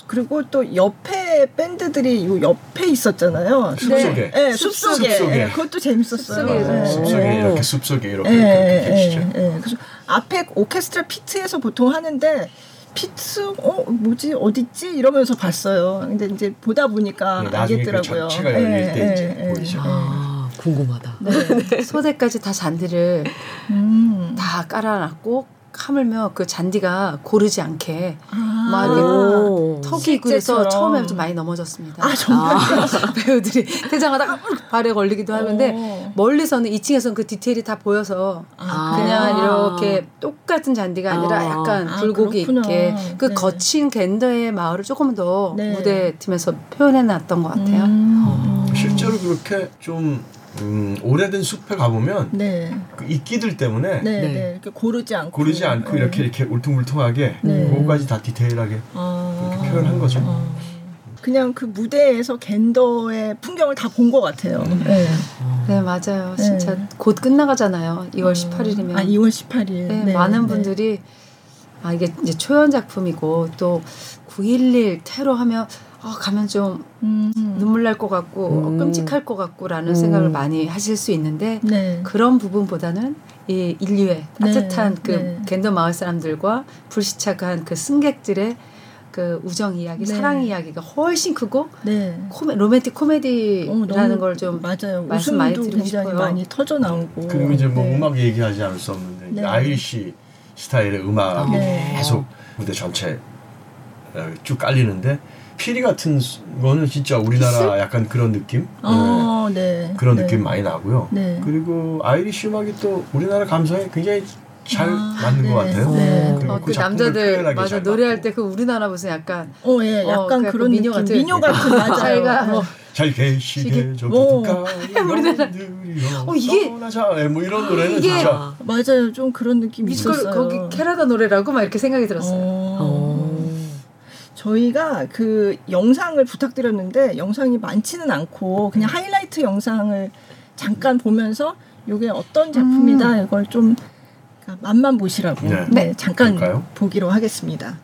그리고 또 옆에 밴드들이 요 옆에 있었잖아요. 숲속에. 네, 숲속에. 숲속에. 네, 그것도 재밌었어요. 숲속에. 네, 숲속에 네. 이렇게 숲속에 이렇게 예, 이렇게 예, 계시죠. 예. 그래서 앞에 오케스트라 피트에서 보통 하는데 피트 어 뭐지 어딨지 이러면서 봤어요. 근데 이제 보다 보니까 네, 나중에 그 알겠더라고요. 전체가 열릴 예, 때 이제. 보이죠. 아, 궁금하다. 네. 소대까지 다 잔디를 음. 다 깔아놨고 하물며 그 잔디가 고르지 않게 아. 막 이렇게. 턱이 그래서. 처음에 좀 많이 넘어졌습니다. 아 정말. 배우들이 퇴장하다가 발에 걸리기도 하는데 어. 멀리서는 2층에서는 그 디테일이 다 보여서 아, 그냥? 이렇게 똑같은 잔디가 아니라 아. 약간 아, 굴곡이 그렇구나. 있게 그 네. 거친 겐더의 마을을 조금 더 네. 무대 팀에서 표현해 놨던 것 같아요. 음. 실제로 그렇게 좀 음, 오래된 숲에 가보면 네. 그 이끼들 때문에 네, 네. 네, 이렇게 고르지 않고 고르지 않고 네. 이렇게 이렇게 울퉁불퉁하게 네. 그거까지 다 디테일하게 아. 표현한 거죠. 어. 그냥 그 무대에서 겐더의 풍경을 다 본 것 같아요. 네. 네 맞아요. 네. 진짜 곧 끝나가잖아요. 2월 18일이면. 아, 2월 18일. 네, 많은 분들이 아 이게 이제 초연 작품이고 또 9.11 테러 하면 아 가면 좀 음. 눈물 날 것 같고 어, 음. 끔찍할 것 같고라는 음. 생각을 많이 하실 수 있는데 네. 그런 부분보다는 이 인류의 따뜻한 네, 그 네. 갠더 마을 사람들과 불시착한 그 승객들의 그 우정 이야기, 네. 사랑 이야기가 훨씬 크고 네. 코메, 로맨틱 어, 코미디라는 너무 걸좀 맞아요. 말씀 많이 웃음도 드리고 굉장히 싶어요. 많이 터져 나오고. 그리고 이제 뭐 네. 음악 얘기하지 않을 수 없는데 네. Irish 스타일의 음악이 네. 계속 무대 전체 어, 쭉 깔리는데 피리 같은 거는 진짜 우리나라 약간 그런 느낌 어, 네. 네, 그런 네. 느낌 많이 나고요. 네. 그리고 Irish 음악이 또 우리나라 감성에 굉장히 잘 아, 맞는 네. 것 같아요. 네. 그리고 어, 그 작품을 남자들 맞아 잘 노래할. 때 그 우리나라 무슨 약간 어, 예, 어, 약간 그 그런 민요 느낌. 같은- 미녀 같은 맞아요. 자기가 뭐 잘 계시게 저 오. 부탁하리 우리나라- 어, 이게- 떠나자 예, 뭐 이런 노래는 이게- 진짜 맞아요. 좀 그런 느낌이 있었어요. 거기 캐나다 노래라고 막 이렇게 생각이 들었어요. 저희가 그 영상을 부탁드렸는데 영상이 많지는 않고 그냥 하이라이트 영상을 잠깐 보면서 이게 어떤 작품이다 이걸 좀 그러니까 맛만 보시라고 네. 네, 잠깐 볼까요? 보기로 하겠습니다.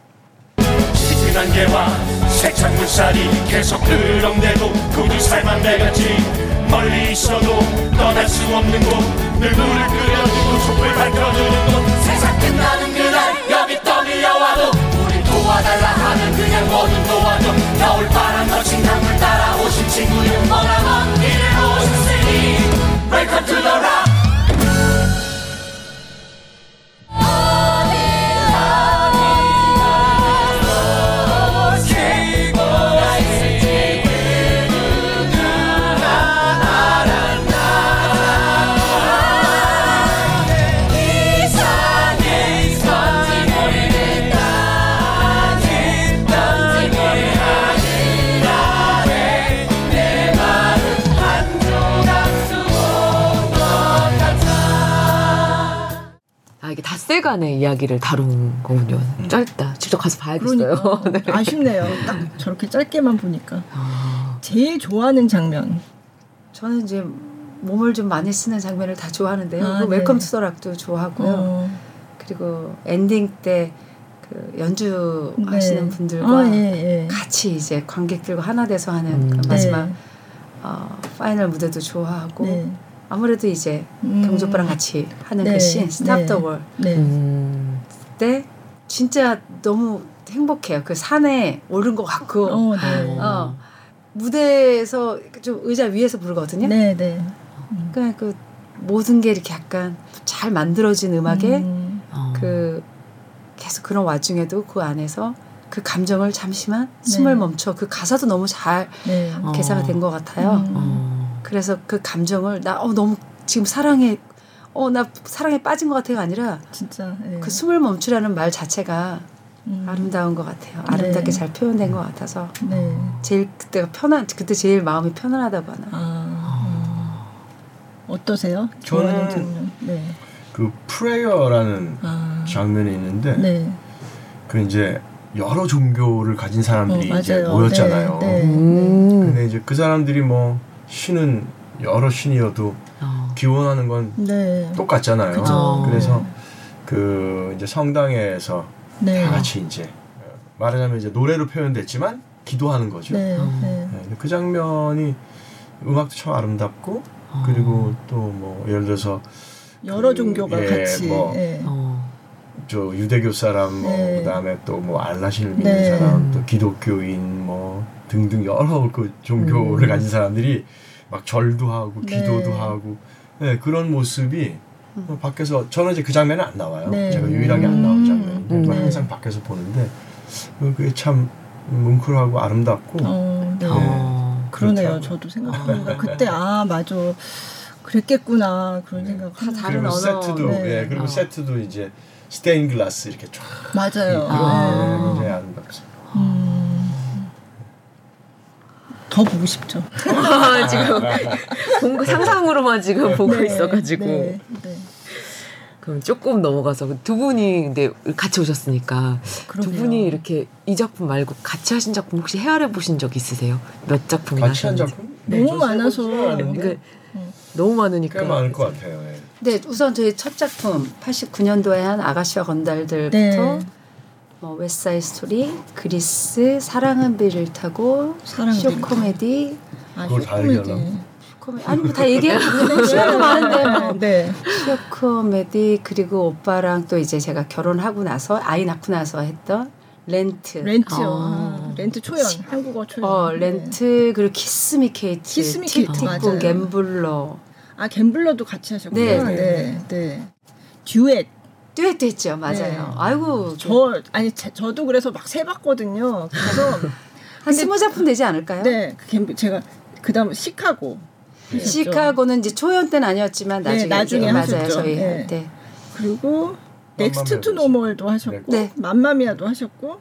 짙은 안개와 세찬 물살이 계속 흐렁대도 구두 살만 내렸지 멀리 있어도 떠날 수 없는 곳늘 물을 끓여두고 촛불 밝혀주는 곳 세상 끝나는 겨울 바람 거친 강물 따라 오신 친구는 머나먼 길을 오셨으니. Welcome to the rock 아 이게 닷새간의 이야기를 다룬 거군요. 짧다. 직접 가서 봐야겠어요. 그러니까 네. 아쉽네요. 딱 저렇게 짧게만 보니까 아, 제일 좋아하는 장면. 저는 이제 몸을 좀 많이 쓰는 장면을 다 좋아하는데요. 아, 그 네. 웰컴 투더 락도 좋아하고요. 어, 그리고 엔딩 때 그 연주 네. 하시는 분들과 아, 예, 예. 같이 이제 관객들과 하나 돼서 하는 음. 그 마지막 네. 어, final 무대도 좋아하고 네. 아무래도 이제 음. 경주 오빠랑 같이 하는 네. 그 씬, 스탑 네. 더 월. 네. 음. 때 진짜 너무 행복해요. 그 산에 오른 것 같고 어, 네. 어, 무대에서 좀 의자 위에서 부르거든요. 네, 네. 그러니까 그 모든 게 이렇게 약간 잘 만들어진 음악에 음, 어. 그 계속 그런 와중에도 그 안에서 그 감정을 잠시만 숨을 네. 멈춰 그 가사도 너무 잘 네. 어. 개사가 된 것 같아요. 음. 어. 그래서 그 감정을 나 어, 너무 지금 사랑에 어 나 사랑에 빠진 것 같아가 아니라 진짜. 예. 그 숨을 멈추라는 말 자체가 음. 아름다운 것 같아요. 아름답게 네. 잘 표현된 것 같아서 네. 제일 그때가 편한 그때 제일 마음이 편안하다고 하나. 아, 어. 어떠세요? 저는-. 네. 그 프레이어라는 아, 장면이 있는데 네. 그 이제 여러 종교를 가진 사람들이 어, 이제. 모였잖아요. 네, 네. 음. 근데 이제 그 사람들이 뭐 신은 여러 신이어도 어. 기원하는 건 네. 똑같잖아요. 그죠. 그래서 그 이제 성당에서 네. 다 같이 이제 말하자면 이제 노래로 표현됐지만 기도하는 거죠. 네. 어. 근데 그 장면이 음악도 참 아름답고 그리고 또 뭐 예를 들어서 여러 그, 종교가 예, 같이. 뭐 네. 어. 저 유대교 사람 뭐 네. 그다음에 또 뭐 알라신을 믿는 네. 사람 또 기독교인 뭐 등등 여러 그 종교를 음. 가진 사람들이 막 절도 하고 네. 기도도 하고 네, 그런 모습이 뭐 밖에서 저는 이제 그 장면은 안 나와요. 네. 제가 유일하게 안 나온 음. 장면인데 음. 또 네. 항상 밖에서 보는데 그게 참 뭉클하고 아름답고 어, 네. 어. 그러네요. 그렇다고. 저도 생각해보니까 그때 아 맞아 그랬겠구나 그런 생각. 다 다른 그리고 언어, 세트도 네. 예 그리고 어. 세트도 이제 스테인 글라스 이렇게 쫙 맞아요. 아. 네, 굉장히 아름답습니다. 음. 더 보고 싶죠. 아, 지금 공부 상상으로만 지금 보고 네, 있어가지고 네, 네. 그럼 조금 넘어가서 두 분이 근데 같이 오셨으니까 두 그러게요. 분이 이렇게 이 작품 말고 같이 하신 작품 혹시 헤아려 보신 적 있으세요? 몇 작품 같이 한 하셨는지? 작품 너무 저세 많아서. 그러니까 너무 많으니까 꽤 많을 것 같아요. 예. 네, 우선 저희 첫 작품 89년도에 한 아가씨와 건달들부터 네. 뭐 웨스사이 스토리, 그리스, 사랑은 비를 타고, 사랑은 쇼 코미디, 아, 그걸 다 쇼코미디. 얘기하려고? 코미 아니 뭐 다 얘기해도 시간이 많은데 뭐. 네. 쇼 코미디 그리고 오빠랑 또 이제 제가 결혼하고 나서 아이 낳고 나서 했던 렌트, 렌트요. 어. 아, 렌트 초연. 한국어 초연. 어 네. 렌트 그리고 키스미 케이트, 키스미 케이트, 맞아요. 갬블러 아 갬블러도 같이 하셨구나. 네, 네. 네. 네. 듀엣. 듀엣도 했죠, 맞아요. 네. 아이고 저 아니 제- 저도 그래서 막 세봤거든요. 그래서 한 스무 작품 되지 않을까요? 네, 그 제가 그다음 시카고. 하셨죠. 시카고는 이제 초연 때는 아니었지만 네, 나중에, 나중에 맞아요 하셨죠. 저희 네. 할 때. 그리고 넥스트 투 노멀도 하셨고 네. 맘마미아도 하셨고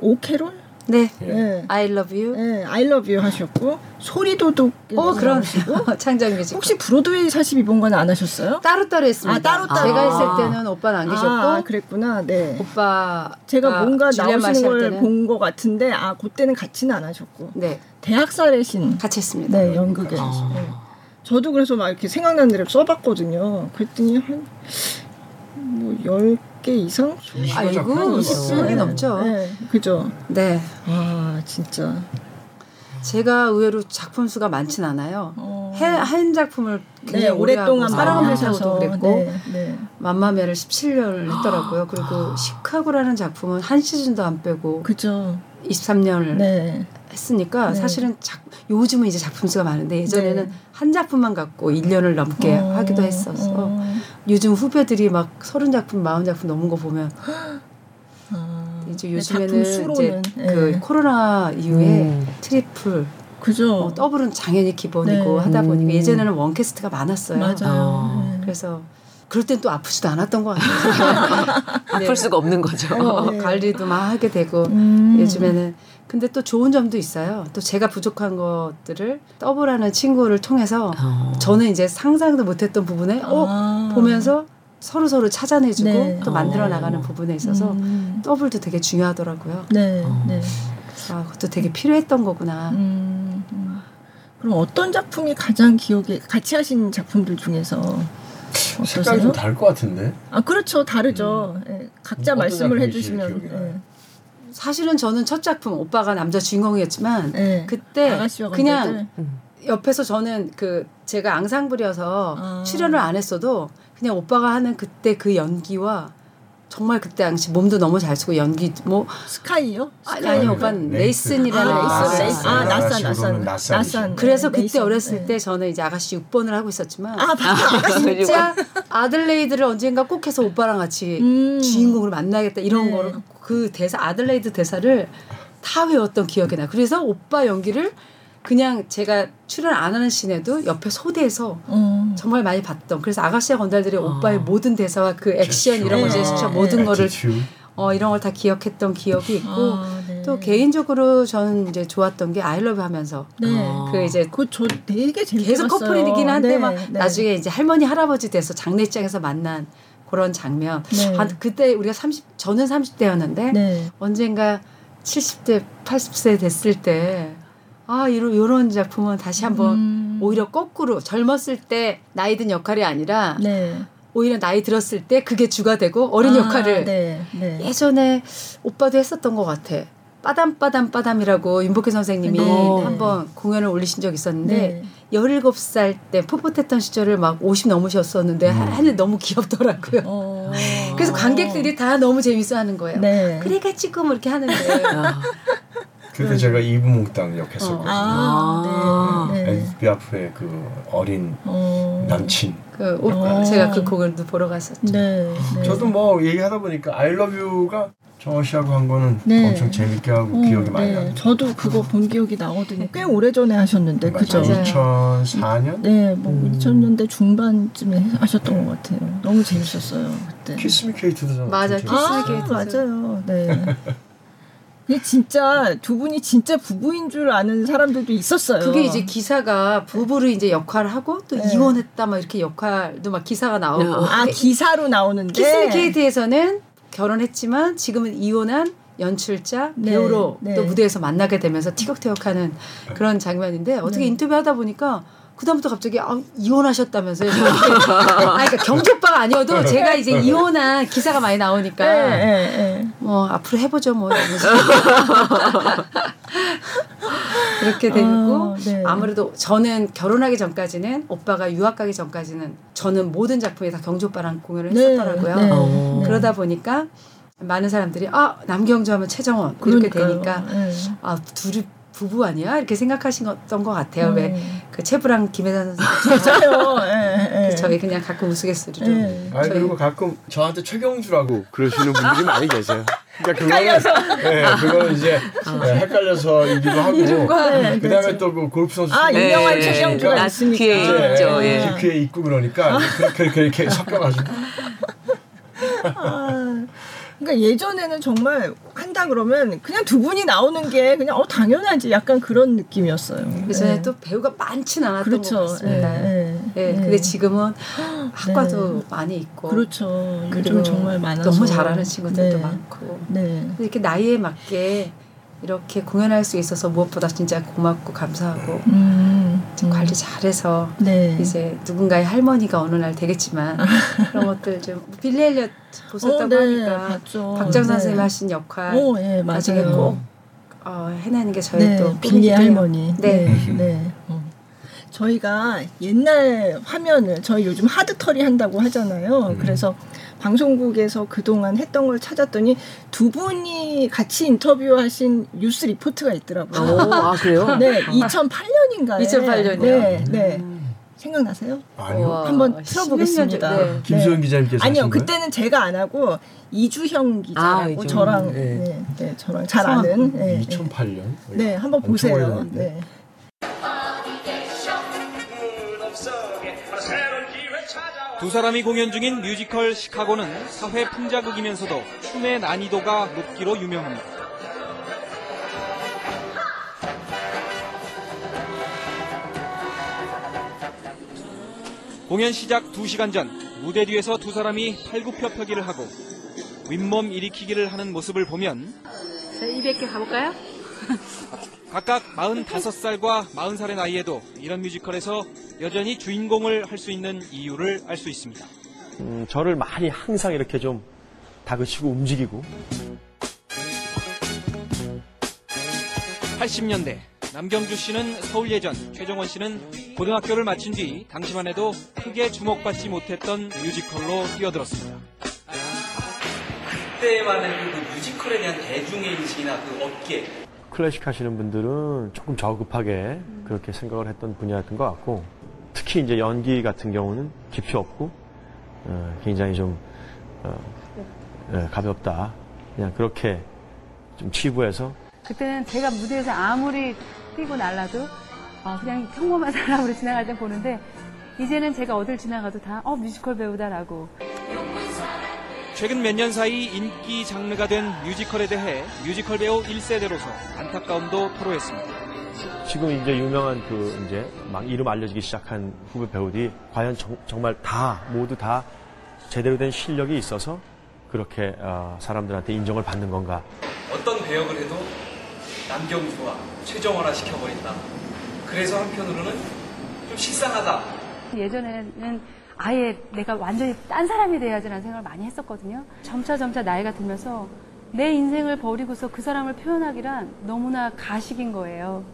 오 캐롤 네, 예. 네. I love you. 네, I love you 하셨고 소리도둑 어 그런 창작 뮤직. 혹시 브로드웨이 42번가는 안 하셨어요? 따로 따로 했습니다. 아, 따로따로. 제가 아. 했을 때는 오빠는 안 계셨고 아, 그랬구나. 네. 오빠 제가 뭔가 줄리안 마시 나오시는 할걸 때는 본것 같은데 아 그때는 같이는 안 하셨고 네 대학살의 신 같이 했습니다. 네, 연극에. 아. 네. 저도 그래서 막 이렇게 생각나는 대로 써봤거든요. 그랬더니 한, 뭐, 10 개 이상? 20여 아이고, 작품 하는 것 있어요. 같아요. 네. 넘죠. 네, 그죠. 네. 아, 진짜. 제가 의외로 작품 수가 많진 않아요. 어. 해, 한 작품을 네, 굉장히 하고 오랫동안 하셔서. 하셔도 그랬고 네, 네. 맘마미아를 17년을 했더라고요. 그리고 시카고라는 작품은 한 시즌도 안 빼고 그죠. 23년을 네. 했으니까 네. 사실은 작, 요즘은 이제 작품 수가 많은데 예전에는 네. 한 작품만 갖고 1년을 넘게 어, 하기도 했었어. 어. 요즘 후배들이 막 서른 작품, 마흔 작품 넘은 거 보면 아, 이제 네, 요즘에는 작품 이제 수로는. 그 네. 코로나 이후에 음. triple, 그죠. 어, 더블은 당연히 기본이고 네. 하다 보니까 음. 예전에는 one cast가 많았어요. 맞아요. 아. 네. 그래서 그럴 땐 또 아프지도 않았던 것 같아요. 아플 수가 없는 거죠. 어, 네. 관리도 막 하게 되고 음. 요즘에는 근데 또 좋은 점도 있어요. 또 제가 부족한 것들을 더블하는 친구를 통해서 어. 저는 이제 상상도 못했던 부분에 어 아. 보면서 서로 서로 찾아내주고 네. 또 만들어 어. 나가는 부분에 있어서 음. 더블도 되게 중요하더라고요. 네, 어. 네. 그래서 아, 그것도 되게 필요했던 거구나. 음, 음. 그럼 어떤 작품이 가장 기억에 같이 하신 작품들 중에서 색깔이 어떠세요? 좀 다를 것 같은데. 아 그렇죠 다르죠. 예, 각자 말씀을 해주시면. 사실은 저는 첫 작품 오빠가 남자 주인공이었지만 예. 예. 그때 그냥 건달들. 옆에서 저는 그 제가 앙상블이어서 아. 출연을 안 했어도 그냥 오빠가 하는 그때 그 연기와 정말 그때 당시 몸도 너무 잘 쓰고 연기 뭐 스카이요? 아니 아니 오빠는 네이슨이라는 아, 네이슨 네이슨. 아, 나산. 나산. 나산. 그래서 네, 그때 네이슨. 어렸을 네. 때 저는 이제 아가씨 6번을 하고 있었지만 아 맞다. 아가씨. 진짜 아들레이드를 언젠가 꼭 해서 오빠랑 같이 음. 주인공으로 만나겠다 이런 네. 거를 그 대사 아들레이드 대사를 다 외웠던 기억이 나. 그래서 오빠 연기를 그냥 제가 출연 안 하는 씬에도 옆에 소대에서 어. 정말 많이 봤던. 그래서 아가씨와 건달들이 오빠의 모든 대사와 그 액션 이런 거 네. 제스처 모든 거를 Attitude. 어, 이런 걸 다 기억했던 기억이 있고 아, 네. 또 개인적으로 저는 이제 좋았던 게 I Love You 하면서 네. 어. 그 이제 그저 되게 재밌게 계속. 커플이긴 한데 네, 막 네. 나중에 이제 할머니 할아버지 돼서 장례장에서 만난 그런 장면. 네. 한 그때 우리가 30 저는 30대였는데 네. 언젠가 70대 80세 됐을 때 아, 이런 요런 작품은 다시 한번 음. 오히려 거꾸로 젊었을 때 나이 든 역할이 아니라 네. 오히려 나이 들었을 때 그게 주가 되고 어린 아, 역할을 네. 네. 예전에 오빠도 했었던 것 같아. 빠담 빠담 빠담이라고 윤복희 선생님이 네. 한번 공연을 올리신 적 있었는데 네. 17살 때 풋풋했던 시절을 막 50 넘으셨었는데 음. 하는데 너무 귀엽더라고요. 어. 그래서 관객들이 다 너무 재밌어 하는 거예요. 네. 그래가지고 뭐 이렇게 하는데 아, 그때 제가 이브몽땅 역했었거든요. 아, 네. 네. 에디스 피아프의 그 어린 어. 남친. 그 오- 어. 제가 그 극을 보러 갔었죠. 네. 네. 저도 뭐 얘기하다 보니까 I Love You가 씨하고 한 거는 네. 엄청 재밌게 하고 어, 기억이 많이 네. 나요. 저도 그거 본 기억이 나거든요. 꽤 오래 전에 하셨는데 그죠? 맞아요. 2004년 네, 뭐 음. 2000년대 중반쯤에 하셨던 것 같아요. 너무 재밌었어요 그때. 키스미 케이트도 맞아, 좀 키스 재밌었어요. 미 아, 케이트. 맞아요. 네. 근데 진짜 두 분이 진짜 부부인 줄 아는 사람들도 있었어요. 그게 이제 기사가 부부를 이제 역할을 하고 또 네. 이혼했다 막 이렇게 역할도 막 기사가 나오고 아 기사로 나오는데 키스미 케이트에서는 결혼했지만 지금은 이혼한 연출자 네, 배우로 네. 또 무대에서 만나게 되면서 티격태격하는 그런 장면인데 어떻게 네. 인터뷰하다 보니까 그다음부터 갑자기 아, 이혼하셨다면서요. 아, 그러니까 경주 오빠가 아니어도 제가 이제 이혼한 기사가 많이 나오니까 네, 네, 네. 뭐 앞으로 해보죠 뭐 이러면서 그렇게 되고 아, 네. 아무래도 저는 결혼하기 전까지는 오빠가 유학 가기 전까지는 저는 모든 작품에 다 경주 오빠랑 공연을 네, 했었더라고요. 네, 어. 네. 그러다 보니까 많은 사람들이 아 남경주 하면 최정원 이렇게 그러니까요. 되니까 네. 아 둘이 부부 아니야 이렇게 생각하셨던 것 같아요. 음. 왜그 채부랑 김혜선 선생 맞아요. 예, 예. 저희 그냥 가끔 우스갯소리로 예. 아니 저희- 그리고 가끔 저한테 최경주라고 그러시는 분들이 많이 계세요. 그러니까 그거는 네, 그거는 이제 네, 헷갈려서이기도 하고 네, 그다음에 그렇죠. 또그 골프 선수 아 유명한 네. 최경주가 아, 있으니까. 뒤에 있죠, 예. 네, GQ에 있고 그러니까 그렇게 이렇게, 이렇게 섞여가지고 아, 그러니까 예전에는 정말 한다 그러면 그냥 두 분이 나오는 게 그냥 어 당연하지 약간 그런 느낌이었어요. 예전에 네. 또 배우가 많지는 않았던 그렇죠. 것 같습니다. 예, 예, 예, 예. 근데 지금은 학과도 많이 있고 그렇죠. 그리고 요즘 정말 많아서 너무 잘하는 친구들도 네. 많고 네. 이렇게 나이에 맞게 이렇게 공연할 수 있어서 무엇보다 진짜 고맙고 감사하고 음, 음. 관리 잘해서 네. 이제 누군가의 할머니가 어느 날 되겠지만 그런 것들 좀 빌리 엘리엇 보셨다고 어, 네, 하니까 봤죠. 박정 네. 선생님 하신 역할 오, 예, 맞아요. 나중에 꼭 어, 해내는 게 저희 네, 또 해요. 할머니. 네. 네. 네. 어. 저희가 옛날 화면을 저희 요즘 하드터리 한다고 하잖아요. 음. 그래서 방송국에서 그동안 했던 걸 찾았더니 두 분이 같이 인터뷰하신 뉴스 리포트가 있더라고요. 오, 아 그래요? 네, 2008년인가요? 2008 년이요? 네, 네. 생각나세요? 아니요. 한번 10년 틀어보겠습니다. 전- 네. 김수현 기자님께서 아니요, 하신 거예요? 그때는 제가 안 하고 이주형 기자하고 아. 저랑 네. 네, 네, 저랑 잘 아는 네, 네. 2008년. 네, 한번 보세요. 네. 두 사람이 공연 중인 뮤지컬 시카고는 사회 풍자극이면서도 춤의 난이도가 높기로 유명합니다. 공연 시작 2시간 전 무대 뒤에서 두 사람이 팔굽혀펴기를 하고 윗몸 일으키기를 하는 모습을 보면 자, 200개 가볼까요? 각각 45살과 40살의 나이에도 이런 뮤지컬에서 여전히 주인공을 할 수 있는 이유를 알 수 있습니다. 음, 저를 많이 항상 이렇게 좀 다그치고 움직이고 80년대 남경주 씨는 서울 예전, 최정원 씨는 고등학교를 마친 뒤 당시만 해도 크게 주목받지 못했던 뮤지컬로 뛰어들었습니다. 그때만의 그 뮤지컬에 대한 대중의 인식이나 그 업계 클래식 하시는 분들은 조금 저급하게 그렇게 생각을 했던 분야였던 것 같고 특히 이제 연기 같은 경우는 깊이 없고 어, 굉장히 좀 어, 예, 가볍다. 그냥 그렇게 좀 치부해서. 그때는 제가 무대에서 아무리 뛰고 날라도 어, 그냥 평범한 사람으로 지나갈 때 보는데 이제는 제가 어딜 지나가도 다 어 뮤지컬 배우다라고 최근 몇 년 사이 인기 장르가 된 뮤지컬에 대해 뮤지컬 배우 1세대로서 안타까움도 토로했습니다. 지금 이제 유명한 그 이제 막 이름 알려지기 시작한 후배 배우들이 과연 정, 말다 모두 다 제대로 된 실력이 있어서 그렇게 어, 사람들한테 인정을 받는 건가? 어떤 배역을 해도 남경수와 최정원화 시켜버린다. 그래서 한편으로는 좀 식상하다. 예전에는 아예 내가 완전히 딴 사람이 돼야지라는 생각을 많이 했었거든요. 점차 점차 나이가 들면서 내 인생을 버리고서 그 사람을 표현하기란 너무나 가식인 거예요.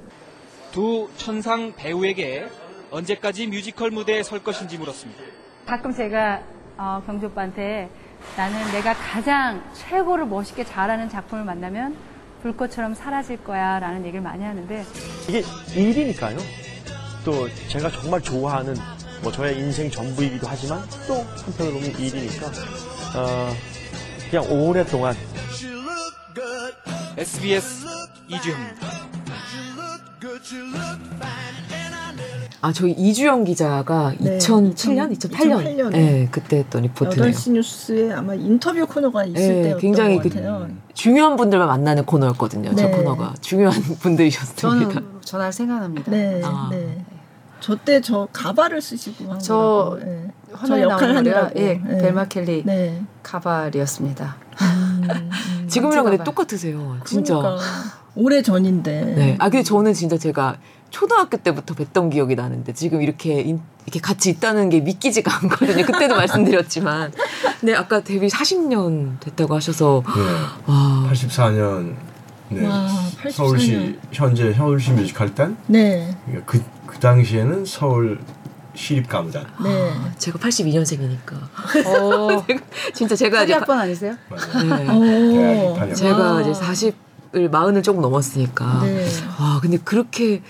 두 천상 배우에게 언제까지 뮤지컬 무대에 설 것인지 물었습니다. 가끔 제가 어, 경주 오빠한테 나는 내가 가장 최고로 멋있게 잘하는 작품을 만나면 불꽃처럼 사라질 거야 라는 얘기를 많이 하는데 이게 일이니까요. 또 제가 정말 좋아하는 뭐 저의 인생 전부이기도 하지만 또 한편으로 보면 일이니까 어, 그냥 오랫동안 SBS 이주현입니다. 아, 저희 이주영 기자가 네, 2007년, 2008년, 2008 년에. 네, 그때 했던 리포트네요. 8시 뉴스에 아마 인터뷰 코너가 있을 네, 때였던 굉장히 것그 같아요. 중요한 분들만 만나는 코너였거든요. 저 네. 코너가 중요한 분들이셨습니다. 저는 전화를 생각납니다. 네, 아. 네. 저 때 저 가발을 쓰시고 한저 거라고. 네. 저 화면에 역할 하느라고. 예, 네. 벨마 켈리 네. 가발이었습니다. 지금이랑 근데 가발. 똑같으세요. 진짜. 그러니까 오래 전인데. 네. 아, 근데 저는 진짜 제가 초등학교 때부터 뵀던 기억이 나는데 지금 이렇게 인- 이렇게 같이 있다는 게 믿기지가 않거든요. 그때도 말씀드렸지만. 근데 아까 데뷔 40년 됐다고 하셔서 네. 와. 84년 네. 와, 84년. 서울시 현재 서울시 뮤지컬단 네. 그, 그 당시에는 서울 시립가무단 네. 제가 82년생이니까. 어, 진짜 제가 이제 학번 아니세요? 맞아요. 네. 오. 대학이 제가 와. 이제 40을 마흔을 조금 넘었으니까. 네. 와, 근데 그렇게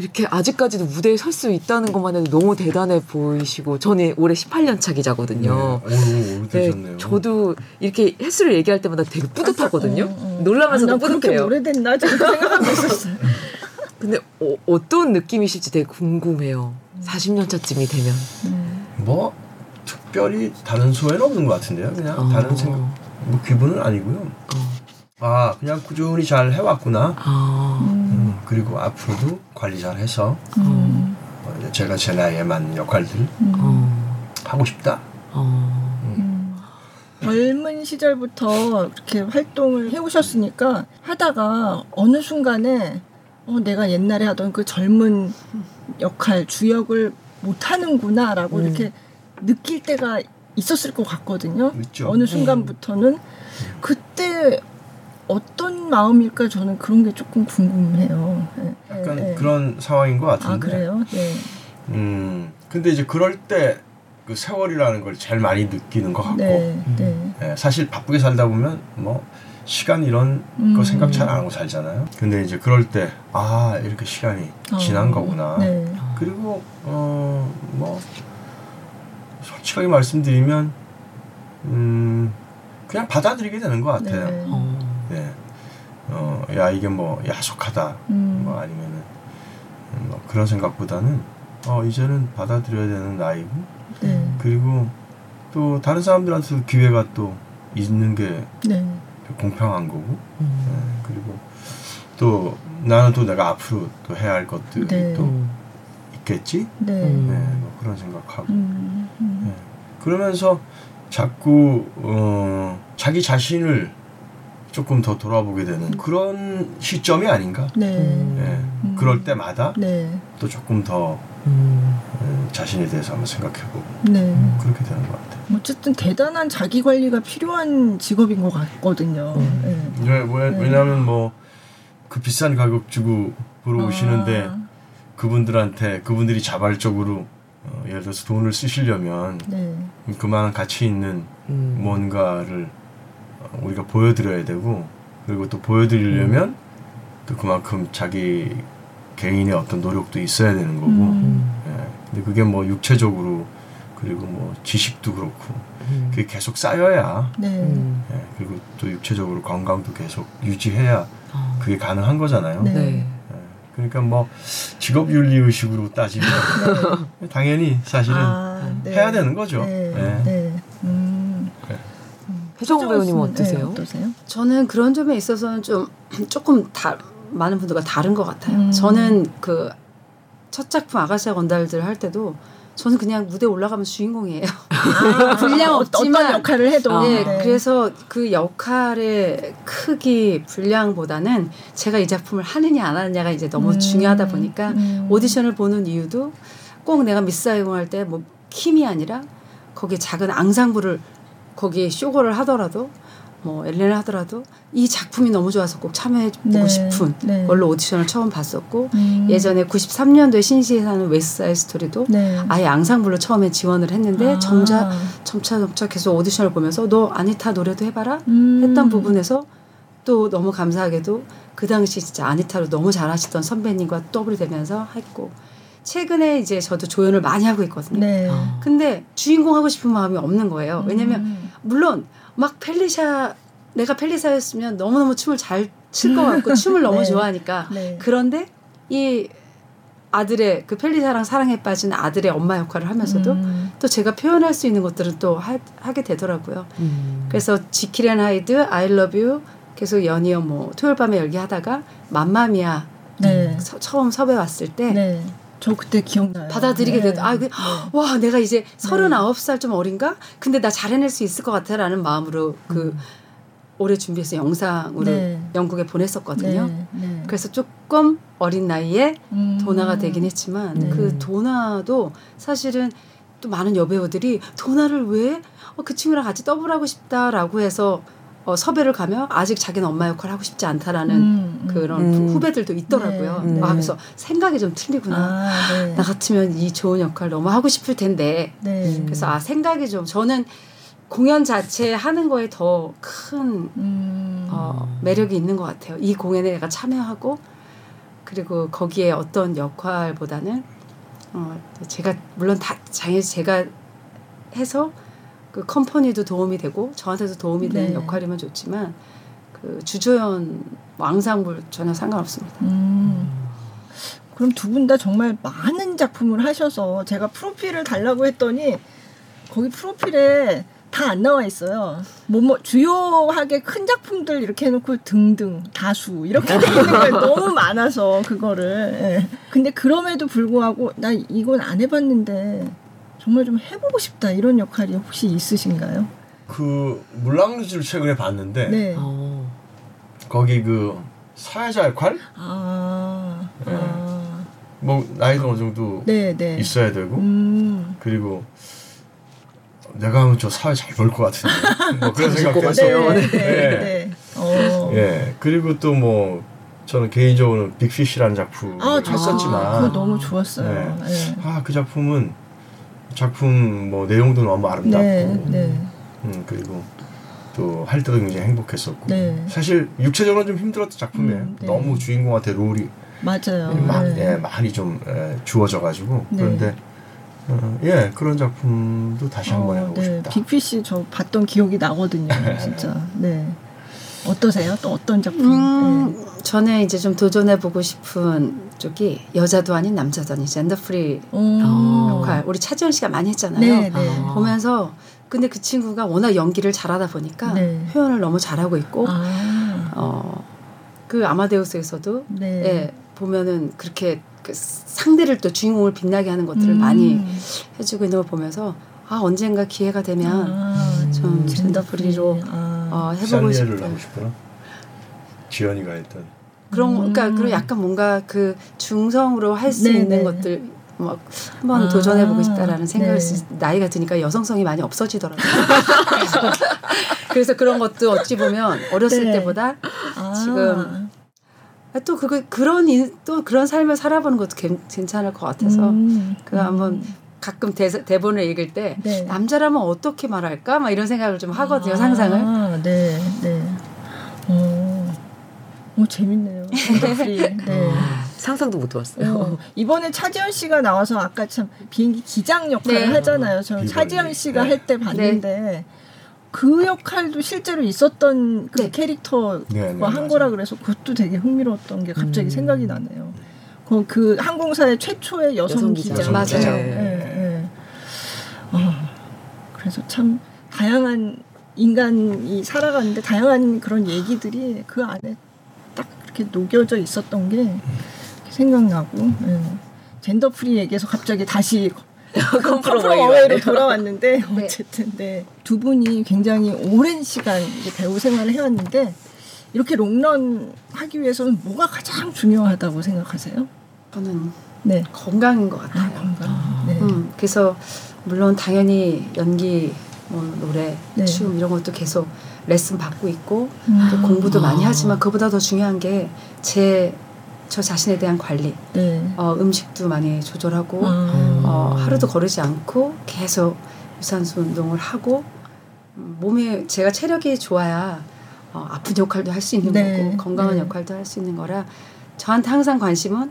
이렇게 아직까지도 무대에 설 수 있다는 것만 해도 너무 대단해 보이시고 저는 올해 18년 차 기자거든요. 네. 오, 오래되셨네요. 네, 저도 이렇게 횟수를 얘기할 때마다 되게 뿌듯하거든요. 어, 어. 놀라면서도 아, 난 그렇게 뿌듯해요. 오래됐나 지금 생각하고 있었어요. 근데 어, 떤 느낌이실지 되게 궁금해요. 40년 차쯤이 되면. 뭐 특별히 다른 소회는 없는 것 같은데요. 그냥 어. 다른 생각, 뭐 기분은 아니고요. 어. 아 그냥 꾸준히 잘 해왔구나. 아, 음, 그리고 앞으로도 관리 잘 해서 음. 어, 제가 제 나이에 맞는 역할들 어, 하고 싶다. 어. 젊은 시절부터 이렇게 활동을 해오셨으니까 하다가 어느 순간에 어, 내가 옛날에 하던 그 젊은 역할 주역을 못 하는구나라고 음. 이렇게 느낄 때가 있었을 것 같거든요. 있죠. 어느 순간부터는 그때 어떤 마음일까 저는 그런 게 조금 궁금해요. 예, 약간 예, 예. 그런 상황인 것 같은데. 아 그래요? 네. 음, 근데 이제 그럴 때 그 세월이라는 걸 제일 많이 느끼는 것 같고, 네, 네. 예, 사실 바쁘게 살다 보면 뭐 시간 이런 거 음. 생각 잘 안 하고 살잖아요. 근데 이제 그럴 때 아 이렇게 시간이 지난 어, 거구나. 네. 그리고 어 뭐 솔직하게 말씀드리면 음 그냥 받아들이게 되는 것 같아요. 네. 어. 네. 어, 야, 이게 뭐 야속하다. 음. 뭐 아니면은 음, 뭐 그런 생각보다는 어, 이제는 받아들여야 되는 나이고 네. 그리고 또 다른 사람들한테도 기회가 또 있는 게 네. 공평한 거고 음. 네, 그리고 또 나는 또 내가 앞으로 또 해야 할 것들이 네. 또 음. 있겠지. 네. 음. 네, 뭐 그런 생각하고 음, 음. 네. 그러면서 자꾸 어, 자기 자신을 조금 더 돌아보게 되는 그런 시점이 아닌가. 네. 예, 음. 그럴 때마다 네. 또 조금 더 음. 음, 자신에 대해서 한번 생각해보고 네. 그렇게 되는 것 같아요. 어쨌든 대단한 자기 관리가 필요한 직업인 것 같거든요. 음. 네. 왜, 왜, 네. 왜냐하면 뭐 그 비싼 가격 주고 보러 오시는데 아, 그분들한테 그분들이 자발적으로 어, 예를 들어서 돈을 쓰시려면 네. 그만한 가치 있는 음. 뭔가를 어, 우리가 보여드려야 되고 그리고 또 보여드리려면 또 그만큼 자기 개인의 어떤 노력도 있어야 되는 거고 음. 예. 근데 그게 뭐 육체적으로 그리고 뭐 지식도 그렇고 음. 그게 계속 쌓여야 네. 음. 예. 그리고 또 육체적으로 건강도 계속 유지해야 어. 그게 가능한 거잖아요. 네. 네. 예. 그러니까 뭐 직업 윤리 의식으로 따지면 당연히 사실은 아, 네. 해야 되는 거죠. 네. 예. 네. 음. 음. 혜정 배우님은 네, 어떠세요? 어떠세요? 저는 그런 점에 있어서는 좀 조금 다 많은 분들과 다른 것 같아요. 음. 저는 그 첫 작품 아가씨와 건달들 할 때도 저는 그냥 무대 에 올라가면 주인공이에요. 분량 어, 없지만 어떤 역할을 해도 아, 네, 네. 그래서 그 역할의 크기, 분량보다는 제가 이 작품을 하느냐 안 하느냐가 이제 너무 음, 중요하다 보니까 음. 오디션을 보는 이유도 꼭 내가 미스 사이공 할때 뭐 킴이 아니라 거기에 작은 앙상블을 거기에 쇼걸을 하더라도 뭐 엘렌을 하더라도 이 작품이 너무 좋아서 꼭 참여해 보고 네, 싶은 네. 걸로 오디션을 처음 봤었고 음. 예전에 93년도에 신시에서 하는 웨스트사이드 스토리도 네. 아예 앙상블로 처음에 지원을 했는데 아. 점차 점차 점차 계속 오디션을 보면서 너 아니타 노래도 해봐라 음. 했던 부분에서 또 너무 감사하게도 그 당시 진짜 아니타로 너무 잘하시던 선배님과 더블이 되면서 했고 최근에 이제 저도 조연을 많이 하고 있거든요. 네. 아. 근데 주인공 하고 싶은 마음이 없는 거예요. 왜냐면 음. 물론 막 펠리샤 내가 펠리샤였으면 너무너무 춤을 잘 칠 것 같고 춤을 너무 네. 좋아하니까 네. 그런데 이 아들의 그 펠리샤랑 사랑에 빠진 아들의 엄마 역할을 하면서도 음. 또 제가 표현할 수 있는 것들은 또 하, 하게 되더라고요. 음. 그래서 지킬앤 하이드, I love you 계속 연이어 뭐 토요일 밤에 열기 하다가 맘마미아 네. 서- 처음 섭외 왔을 때 네. 저 그때 기억나요. 받아들이게 네. 되도 아, 그, 네. 와 내가 이제 서른아홉 살 좀 어린가? 근데 나 잘해낼 수 있을 것 같아라는 마음으로 그 올해 준비해서 영상으로 네. 영국에 보냈었거든요. 네. 네. 그래서 조금 어린 나이에 음. 도나가 되긴 했지만 네. 그 도나도 사실은 또 많은 여배우들이 도나를 왜 어, 그 친구랑 같이 더블하고 싶다라고 해서 어, 섭외를 가면 아직 자기는 엄마 역할 하고 싶지 않다라는 음, 음. 그런 음. 후배들도 있더라고요. 네, 네. 아, 그래서 생각이 좀 틀리구나. 아, 네. 나 같으면 이 좋은 역할 너무 하고 싶을 텐데. 네. 그래서 아 생각이 좀 저는 공연 자체 하는 거에 더큰 음. 어, 매력이 있는 것 같아요. 이 공연에 내가 참여하고 그리고 거기에 어떤 역할보다는 어, 제가 물론 다 당연히 제가 해서 그 컴퍼니도 도움이 되고 저한테도 도움이 되는 네. 역할이면 좋지만 그 주조연 왕상불 전혀 상관없습니다. 음. 그럼 두 분 다 정말 많은 작품을 하셔서 제가 프로필을 달라고 했더니 거기 프로필에 다 안 나와 있어요. 뭐, 뭐, 주요하게 큰 작품들 이렇게 해놓고 등등, 다수, 이렇게 게 너무 많아서, 그거를. 예. 근데 그럼에도 불구하고, 나 이건 안 해봤는데, 정말 좀 해보고 싶다, 이런 역할이 혹시 있으신가요? 그 물랑루즈를 최근에 봤는데 네. 어. 거기 그 사회자 역할 아, 아. 뭐 나이도 어느 정도 네, 네. 있어야 되고 음. 그리고 내가 하면 저 사회 잘볼것 같은데 뭐 그런 생각도 것 했어요. 네, 네, 예. 네. 어. 예. 그리고 또 뭐 저는 개인적으로 빅피쉬라는 작품을 아, 저- 했었지만 그거 너무 좋았어요. 네. 네. 아그 작품은 작품 뭐 내용도 너무 아름답고 네, 네, 음, 그리고 또 할 때도 굉장히 행복했었고 네. 사실 육체적으로 좀 힘들었던 작품이에요. 음, 네. 너무 주인공한테 role이 맞아요. 막, 네. 예, 많이 좀 예, 주어져가지고 네. 그런데 어, 예 그런 작품도 다시 한번 어, 해보고 네. 싶다. 빅피쉬 저 봤던 기억이 나거든요, 진짜. 네. 어떠세요? 또 어떤 작품? 음, 저는 이제 좀 도전해 보고 싶은 쪽이 여자도 아닌 남자도 아닌 gender free 네. 음. 역할 우리 차지연 씨가 많이 했잖아요. 네, 네. 아. 보면서 근데 그 친구가 워낙 연기를 잘하다 보니까 네. 표현을 너무 잘하고 있고 아, 어, 그 아마데우스에서도 네. 예, 보면은 그렇게 그 상대를 또 주인공을 빛나게 하는 것들을 음. 많이 해주고 있는 걸 보면서 아 언젠가 기회가 되면 아, 좀 gender free. free로 아. 어, 해보고 싶은 하고 싶구나. 지연이가 했던 그런 음. 그러니까 그런 약간 뭔가 그 중성으로 할수 네, 있는 네. 것들 막 한번 아, 도전해보고 싶다라는 생각을 네. 쓰- 나이가 드니까 여성성이 많이 없어지더라고요. 그래서 그런 것도 어찌 보면 어렸을 네. 때보다 아. 지금 또 그거 그런 인- 또 그런 삶을 살아보는 것도 괜, 괜찮을 것 같아서 음. 그거 한번 가끔 대, 대본을 읽을 때 네. 남자라면 어떻게 말할까 막 이런 생각을 좀 하거든요 상상을 아, 네, 네. 어, 오, 재밌네요. gender free. 네. 상상도 못 해봤어요. 어, 이번에 차지현 씨가 나와서 아까 참 비행기 기장 역할을 네. 하잖아요. 저 비번이. 차지현 씨가 네. 할때 봤는데 그 역할도 실제로 있었던 그 네. 캐릭터가 네, 네, 한 맞아요. 거라 그래서 그것도 되게 흥미로웠던 게 갑자기 음. 생각이 나네요. 그, 그 항공사의 최초의 여성, 여성 기자. 기자. 맞아요. 예, 예. 어, 그래서 참 다양한 인간이 살아가는데 다양한 그런 얘기들이 그 안에 딱 이렇게 녹여져 있었던 게 생각나고 예. gender free 얘기해서 갑자기 다시 컴프롬어웨이로 돌아왔는데 네. 어쨌든 네. 두 분이 굉장히 오랜 시간 배우 생활을 해왔는데 이렇게 롱런 하기 위해서는 뭐가 가장 중요하다고 생각하세요? 저는 네. 건강인 것 같아요. 아, 건강. 네. 음, 그래서 물론 당연히 연기, 뭐 노래, 네. 춤 이런 것도 계속 레슨 받고 있고 음. 또 공부도 많이 아. 하지만 그보다 더 중요한 게 제 저 자신에 대한 관리, 네. 어, 음식도 많이 조절하고 아. 어, 하루도 거르지 않고 계속 유산소 운동을 하고 음, 몸에 제가 체력이 좋아야 어, 아픈 역할도 할 수 있는 네, 거고 건강한 네. 역할도 할 수 있는 거라 저한테 항상 관심은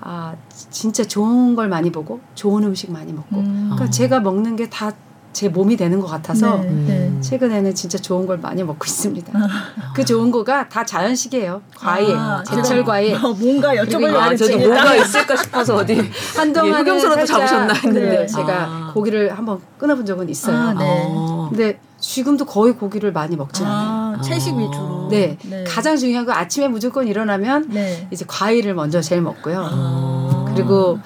아 진짜 좋은 걸 많이 보고 좋은 음식 많이 먹고 음. 그러니까 어. 제가 먹는 게 다 제 몸이 되는 것 같아서 네, 네. 음. 최근에는 진짜 좋은 걸 많이 먹고 있습니다. 아. 그 좋은 거가 다 자연식이에요. 과일, 아, 제철 과일. 뭐 뭔가 여쭤보려고 아, 저도. 뭐가 있을까 싶어서 어디 한동안은 흑염소라도 살짝 잡으셨나 했는데. 네, 제가 아. 고기를 한번 끊어본 적은 있어요. 아, 네. 어. 근데 지금도 거의 고기를 많이 먹진 않아요. 아, 채식 위주로. 네. 가장 중요한 건 아침에 무조건 일어나면 네. 이제 과일을 먼저 제일 먹고요. 아. 그리고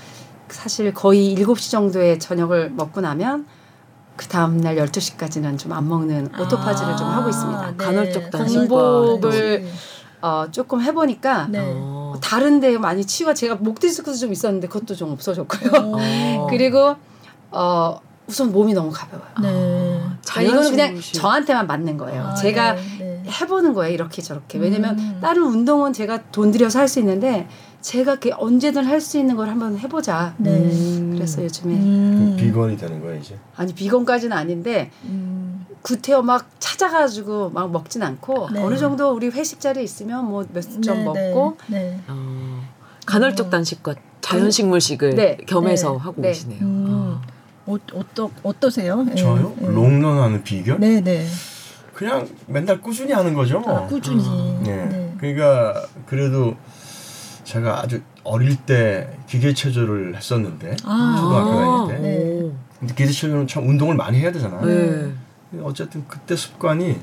사실 거의 7시 정도에 저녁을 먹고 나면 그 다음날 12시까지는 좀 안 먹는 오토파지를 좀 하고 있습니다. 네. 간헐적 공복을 어, 조금 해보니까 네. 어. 다른데 많이 치유가 제가 목 디스크도 좀 있었는데 그것도 좀 없어졌고요. 어. 그리고 어 우선 몸이 너무 가벼워요. 네. 그러니까 이거는 그냥 저한테만 맞는 거예요. 아, 제가 네, 네. 해보는 거예요. 이렇게 저렇게. 왜냐면 음. 다른 운동은 제가 돈 들여서 할 수 있는데 제가 언제든 할 수 있는 걸 한번 해보자. 네. 음. 그래서 요즘에 음. 비건이 되는 거야 이제. 아니 비건까지는 아닌데 음. 구태여 막 찾아가지고 막 먹진 않고 네. 어느 정도 우리 회식 자리 에 있으면 뭐 몇점 네, 먹고 네. 네. 어. 간헐적 단식과 자연식물식을 네. 겸해서 네. 하고 네. 계시네요. 음. 어, 어떠, 어떠세요? 예, 저요? 예. 롱런하는 비결? 네, 네. 그냥 맨날 꾸준히 하는 거죠. 뭐. 아, 꾸준히. 네. 네. 그러니까 그래도 제가 아주 어릴 때 기계 체조를 했었는데 아. 초등학교 다닐 때. 네. 근데 기계 체조는 참 운동을 많이 해야 되잖아요. 네. 어쨌든 그때 습관이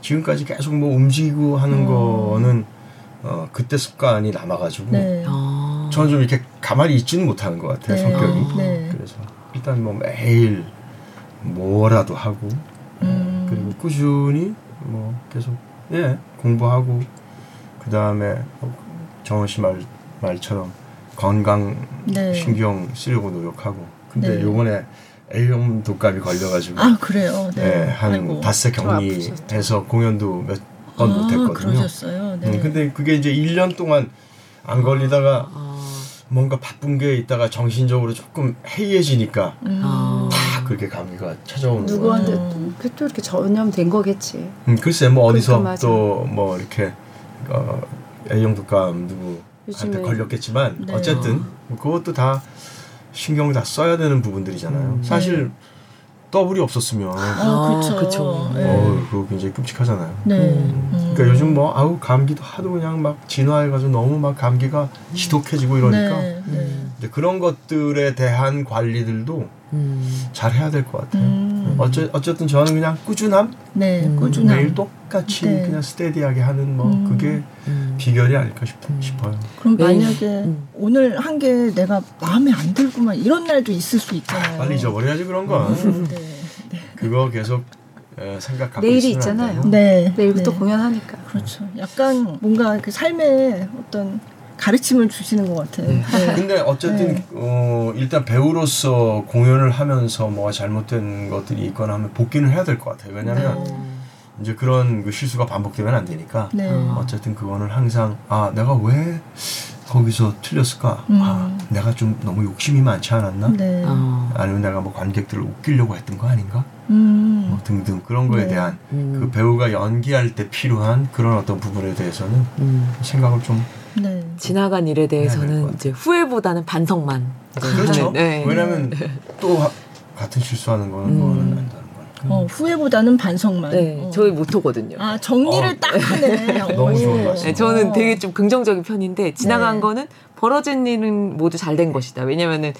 지금까지 계속 뭐 움직이고 하는 어. 거는 어, 그때 습관이 남아가지고 네. 어. 저는 좀 이렇게 가만히 있지는 못하는 것 같아요 네. 성격이. 네. 그래서 일단 뭐 매일 뭐라도 하고 음. 그리고 꾸준히 뭐 계속 예 공부하고 그 다음에 정원 씨 말, 말처럼 건강 네. 신경 쓰려고 노력하고 근데 네. 요번에 A형 독감이 걸려가지고 아, 그래요. 네. 예, 한 아이고. 닷새 저 격리해서 공연도 몇번 아, 못했거든요. 그러셨어요. 네. 음, 근데 그게 이제 1년 동안 안 걸리다가 아. 뭔가 바쁜 게 있다가 정신적으로 조금 해이해지니까 음. 아. 다 그렇게 감기가 찾아오는 거예요. 누구한테 음. 그또 이렇게 전염된 거겠지. 음, 글쎄 뭐 어디서 그러니까 맞아. 또뭐 이렇게 어, A형 독감 누구한테 걸렸겠지만 네. 어쨌든 뭐 그것도 다 신경을 다 써야 되는 부분들이잖아요. 음. 사실 더블이 없었으면 어, 아, 그쵸. 그쵸. 네. 어, 그거 굉장히 끔찍하잖아요. 네. 음. 그러니까 요즘 뭐 아우 감기도 하도 그냥 막 진화해 가지고 너무 막 감기가 지독해지고 이러니까 네. 네. 이제 그런 것들에 대한 관리들도 음. 잘 해야 될 것 같아요. 음. 어째, 어쨌든 저는 그냥 꾸준함, 네. 음. 꾸준함. 매일 똑같이 네. 그냥 스테디하게 하는 뭐 음. 그게 음. 비결이 아닐까 싶, 음. 싶어요. 그럼 매일- 만약에 음. 오늘 한 게 내가 마음에 안 들구만 이런 날도 있을 수 있잖아요. 빨리 잊어버려야지 그런 건. 음, 네. 그거 계속 에, 생각하고 내일이 있으면 안 있잖아요. 네. 내일부터 네. 공연하니까. 그렇죠. 약간 뭔가 그 삶에 어떤 가르침을 주시는 것 같아요. 네. 근데 어쨌든 네. 어, 일단 배우로서 공연을 하면서 뭐가 잘못된 것들이 있거나 하면 복귀는 해야 될 것 같아요. 왜냐하면 네. 이제 그런 그 실수가 반복되면 안 되니까 네. 음. 어쨌든 그거는 항상 아 내가 왜 거기서 틀렸을까? 음. 아 내가 좀 너무 욕심이 많지 않았나? 네. 어. 아니면 내가 뭐 관객들을 웃기려고 했던 거 아닌가? 음. 뭐 등등 그런 거에 네. 대한 음. 그 배우가 연기할 때 필요한 그런 어떤 부분에 대해서는 음. 생각을 좀 네. 지나간 일에 대해서는 같아요. 이제 후회보다는 반성만. 그렇죠. 하는, 네. 왜냐하면 또 하- 같은 실수하는 거는 음. 그거는 안 되는 거니까. 어, 후회보다는 반성만. 네, 어. 저희 모토거든요. 아 정리를 어. 딱 하네. 너무 좋은 말씀. 네, 저는 되게 좀 긍정적인 편인데 지나간 네. 거는 벌어진 일은 모두 잘 된 것이다. 왜냐면은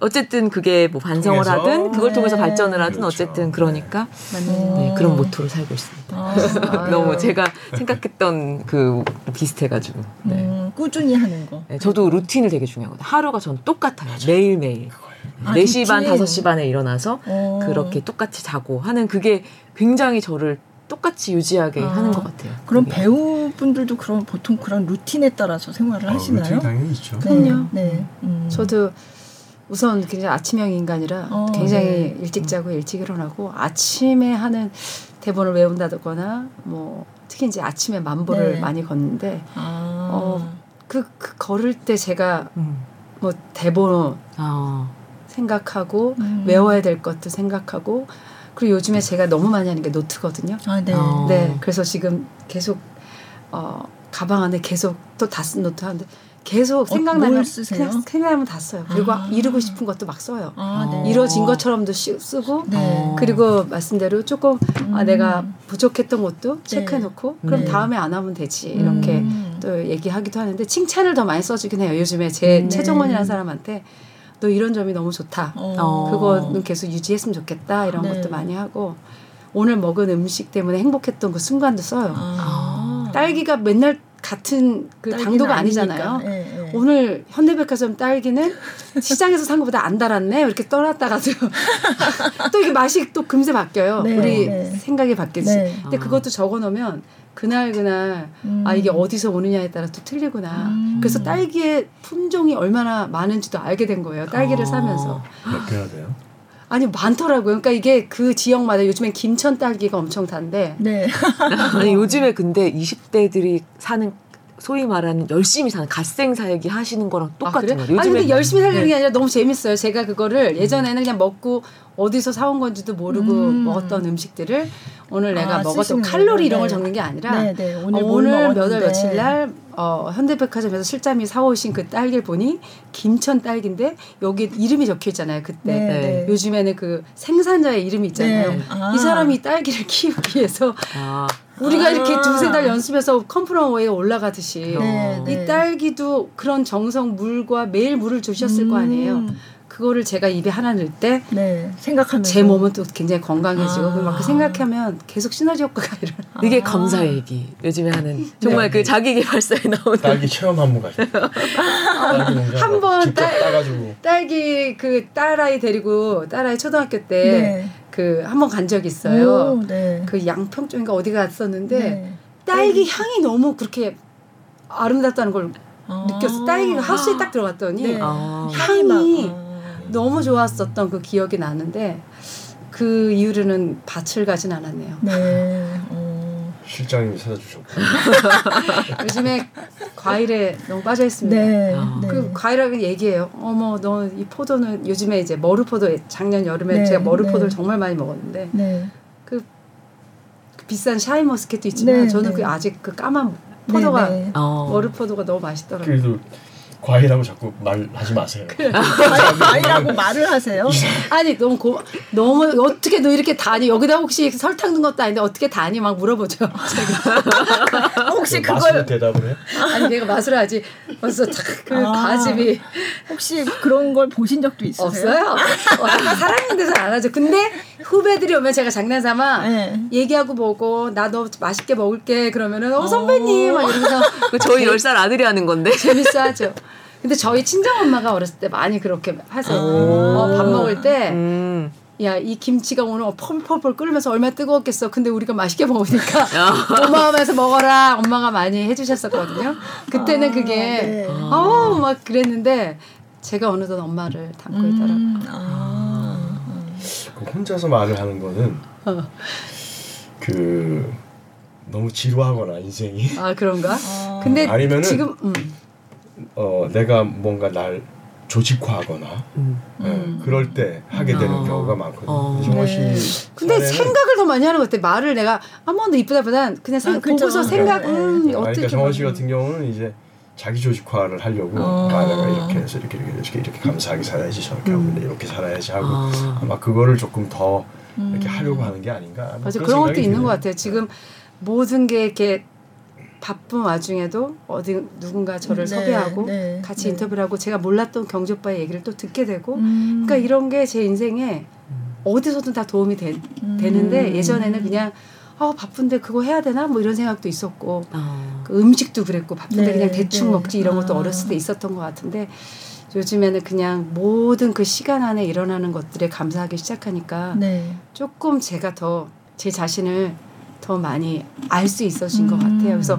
어쨌든 그게 뭐 반성을 통해서? 하든 그걸 통해서 네. 발전을 하든 그렇죠. 어쨌든 그러니까 맞네. 네, 그런 모토로 살고 있습니다. 아, 너무 제가 생각했던 그 비슷해가지고. 네. 음, 꾸준히 하는 거. 네, 저도 루틴을 되게 중요하거든요. 하루가 전 똑같아요. 매일 매일. 아, 4시 반, 루틴. 5시 반에 일어나서 어. 그렇게 똑같이 자고 하는 그게 굉장히 저를 똑같이 유지하게 아. 하는 것 같아요. 그럼 그게. 배우분들도 그런 보통 그런 루틴에 따라서 생활을 어, 하시나요? 루틴 당연히 있죠. 네. 그럼요. 네. 음. 저도 우선 굉장히 아침형 인간이라 어, 굉장히 네. 일찍 자고 일찍 일어나고 아침에 하는 대본을 외운다거나 뭐 특히 이제 아침에 만보를 네. 많이 걷는데 아. 어, 그, 그 걸을 때 제가 음. 뭐 대본 아. 생각하고 음. 외워야 될 것도 생각하고 그리고 요즘에 제가 너무 많이 하는 게 노트거든요. 아, 네. 어. 네, 그래서 지금 계속 어, 가방 안에 계속 또 다 쓴 노트 하는데 계속 생각나면 뭘 쓰세요? 그냥 생각나면 다 써요. 그리고 아. 이루고 싶은 것도 막 써요. 아, 네. 이루어진 것처럼도 시- 쓰고 네. 어. 그리고 말씀대로 조금 아, 음. 내가 부족했던 것도 네. 체크해놓고 그럼 네. 다음에 안 하면 되지 이렇게 음. 또 얘기하기도 하는데 칭찬을 더 많이 써주긴 해요. 요즘에 제 네. 최정원이라는 사람한테 너 이런 점이 너무 좋다. 어. 그거는 계속 유지했으면 좋겠다 이런 네. 것도 많이 하고 오늘 먹은 음식 때문에 행복했던 그 순간도 써요. 아. 딸기가 맨날 같은 그 당도가. 아니잖아요. 예, 예. 오늘 현대백화점 딸기는 시장에서 산 것보다 안 달았네 이렇게 떠났다가도 또 이게 맛이 또 금세 바뀌어요. 네, 우리 네. 생각이 바뀌지. 네. 근데 아. 그것도 적어놓으면 그날 그날 음. 아 이게 어디서 오느냐에 따라 또 틀리구나. 음. 그래서 딸기의 품종이 얼마나 많은지도 알게 된 거예요. 딸기를 어. 사면서. 몇 개나 돼요? 아니 많더라고요. 그러니까 이게 그 지역마다 요즘엔 김천 딸기가 엄청 단데 네. 아니 요즘에 근데 20대들이 사는 소위 말하는 열심히 사는 갓생 살기 하시는 거랑 똑같은 아, 그래? 거예요. 아니 근데 열심히 살려는 네. 게 아니라 너무 재밌어요. 제가 그거를 예전에는 그냥 먹고 어디서 사온 건지도 모르고 음. 먹었던 음식들을 오늘 내가 아, 먹었던 칼로리. 이런 걸 네. 적는 게 아니라 네, 네. 오늘 어, 뭘 오늘 몇 월. 며칠 날 어, 현대백화점에서 실장님이 사오신 그 딸기를 보니 김천 딸기인데 여기 이름이 적혀 있잖아요. 그때 네, 네. 요즘에는 그 생산자의 이름이 있잖아요. 네. 아. 이 사람이 이 딸기를 키우기 위해서 아, 우리가 아. 이렇게 두세 달 연습해서 컴프런웨이에 올라가듯이 네, 네. 이 딸기도 그런 정성 물과 매일 물을 주셨을 거 아니에요. 음. 그거를 제가 입에 하나 넣을 때제 네. 생각하면서 몸은 또 굉장히 건강해지고 아. 막 생각하면 계속 시너지 효과가 일어나. 이게 아. 감사 얘기. 요즘에 하는 정말 그 자기 개발사에 나오는 딸기 체험 한번 가죠. 딸기 농장 한번 직접 딸- 따가지고 딸기 그 딸아이 데리고 딸아이 초등학교 때 네. 그한번 간 적이 있어요. 오, 네. 그 양평 쪽인가 어디 갔었는데 네. 딸기 향이 너무 그렇게 아름답다는 걸 아. 느꼈어. 딸기가 하우스에 딱 들어갔더니 네. 아, 향이 막 향이 아. 너무 좋았었던 그 기억이 나는데 그 이후로는 밭을 가진 않았네요. 네. 어. 실장님이 사다 주셨고 요즘에 과일에 너무 빠져 있습니다. 네. 아. 네. 그 과일하고 얘기해요. 어머, 너 이 포도는 요즘에 이제 머루포도 작년 여름에 네, 제가 머루포도를 네. 정말 많이 먹었는데 네. 그 비싼 샤인머스켓도 있지만 네, 저는 네. 그 아직 그 까만 포도가 네, 네. 어. 머루포도가 너무 맛있더라고요. 과일하고 자꾸 말하지 마세요. 과일하고 말을 하세요. 아니 너무 고 너무 어떻게 너 이렇게 다니 여기다 혹시 설탕 넣은 것도 아닌데 어떻게 다니 막 물어보죠. 제가 혹시 맛으로 그걸 대답을 해? 아니 내가 마술 하지 벌써 탁그 아. 과즙이 혹시 그런 걸 보신 적도 있으세요? 없어요. 어, 사랑하는 데서 안 하죠. 근데 후배들이 오면 제가 장난삼아 네. 얘기하고 보고 나 너 맛있게 먹을게 그러면은 어 선배님 막 이러면서 그 저희 10살 아들이 하는 건데. 재밌어 하죠. 근데 저희 친정 엄마가 어렸을 때 많이 그렇게 하세요. 아. 어, 밥 먹을 때 음. 야, 이 김치가 오늘 펄펄펄 끓으면서 얼마나 뜨거웠겠어. 근데 우리가 맛있게 먹으니까 아. 고마워하면서 먹어라. 엄마가 많이 해주셨었거든요. 그때는 아, 그게 네. 어우 막 그랬는데 제가 어느덧 엄마를 닮고 있더라고요. 음, 아. 그 혼자서 말을 하는 거는 어. 그 너무 지루하거나 인생이 아 그런가? 아. 근데 아니면은 지금 음. 어 내가 뭔가 날 조직화하거나 음. 예, 그럴 때 하게 되는 어. 경우가 많거든요. 어. 정원 네. 씨 근데 생각을 더 많이 하는 것 같아. 말을 내가 한 번도 이쁘다보단 그냥 생, 아, 그죠. 보고서 생각 네. 음 아니, 어떻게 그러니까 정원 씨 뭐- 같은 경우는 이제 자기 조직화를 하려고 어. 아 내가 이렇게 해서 이렇게 이렇게 이렇게, 이렇게 감사하게 살아야지 저렇게 하고 근데 이렇게 살아야지 하고 아. 아마 그거를 조금 더 이렇게 음. 하려고 하는 게 아닌가 뭐 맞아 그런 그런 것도 있는. 것 같아요. 지금 모든 게 이렇게 바쁜 와중에도 어디 누군가 저를 네, 섭외하고 네, 같이 네. 인터뷰를 하고 제가 몰랐던 경주 오빠의 얘기를 또 듣게 되고 음. 그러니까 이런 게 제 인생에 어디서든 다 도움이 되, 되는데 예전에는 그냥 아 바쁜데 그거 해야 되나 뭐 이런 생각도 있었고 어. 그 음식도 그랬고 바쁜데 네, 그냥 대충 네. 먹지 이런 것도 아. 어렸을 때 있었던 것 같은데 요즘에는 그냥 모든 그 시간 안에 일어나는 것들에 감사하기 시작하니까 네. 조금 제가 더 제 자신을 더 많이 알수것 음. 같아요. 그래서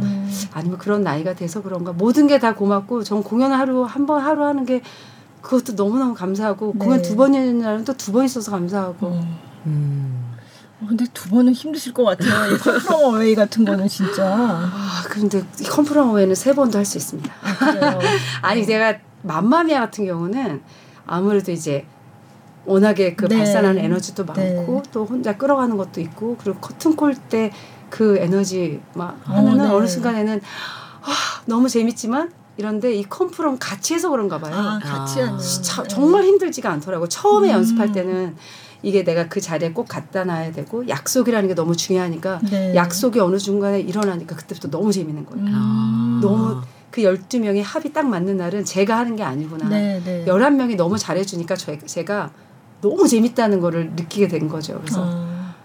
아니면 그런 나이가 돼서 그런가 모든 게 다 고맙고 전 공연 하루 한 번 하루 하는 게 그것도 너무너무 감사하고 네. 공연 두 번이는 날은 또 두 번 있어서 감사하고 음. 어, 근데 두 번은 힘드실 것 같아요. 이 컨프롬 어웨이 같은 거는 진짜. 아 그런데 이 컴프럼 외에는 세 번도 할 수 있습니다. 그래요. 아니 제가 맘마미아 같은 경우는 아무래도 이제 워낙에 그 네. 발산하는 에너지도 많고 네. 또 혼자 끌어가는 것도 있고 그리고 커튼콜 때 그 에너지 막 어, 하면은 네. 어느 순간에는 아, 너무 재밌지만 이런데 이 컴프럼 같이 해서 그런가 봐요. 아, 같이 아. 하는. 자- 네. 정말 힘들지가 않더라고. 처음에 음. 연습할 때는 이게 내가 그 자리에 꼭 갖다 놔야 되고 약속이라는 게 너무 중요하니까 네. 약속이 어느 중간에 일어나니까 그때부터 너무 재밌는 거예요. 음. 너무 그 12명이 합이 딱 맞는 날은 제가 하는 게 아니구나. 네, 네. 11명이 너무 잘해주니까 저, 제가 너무 재밌다는 거를 느끼게 된 거죠. 그래서 아,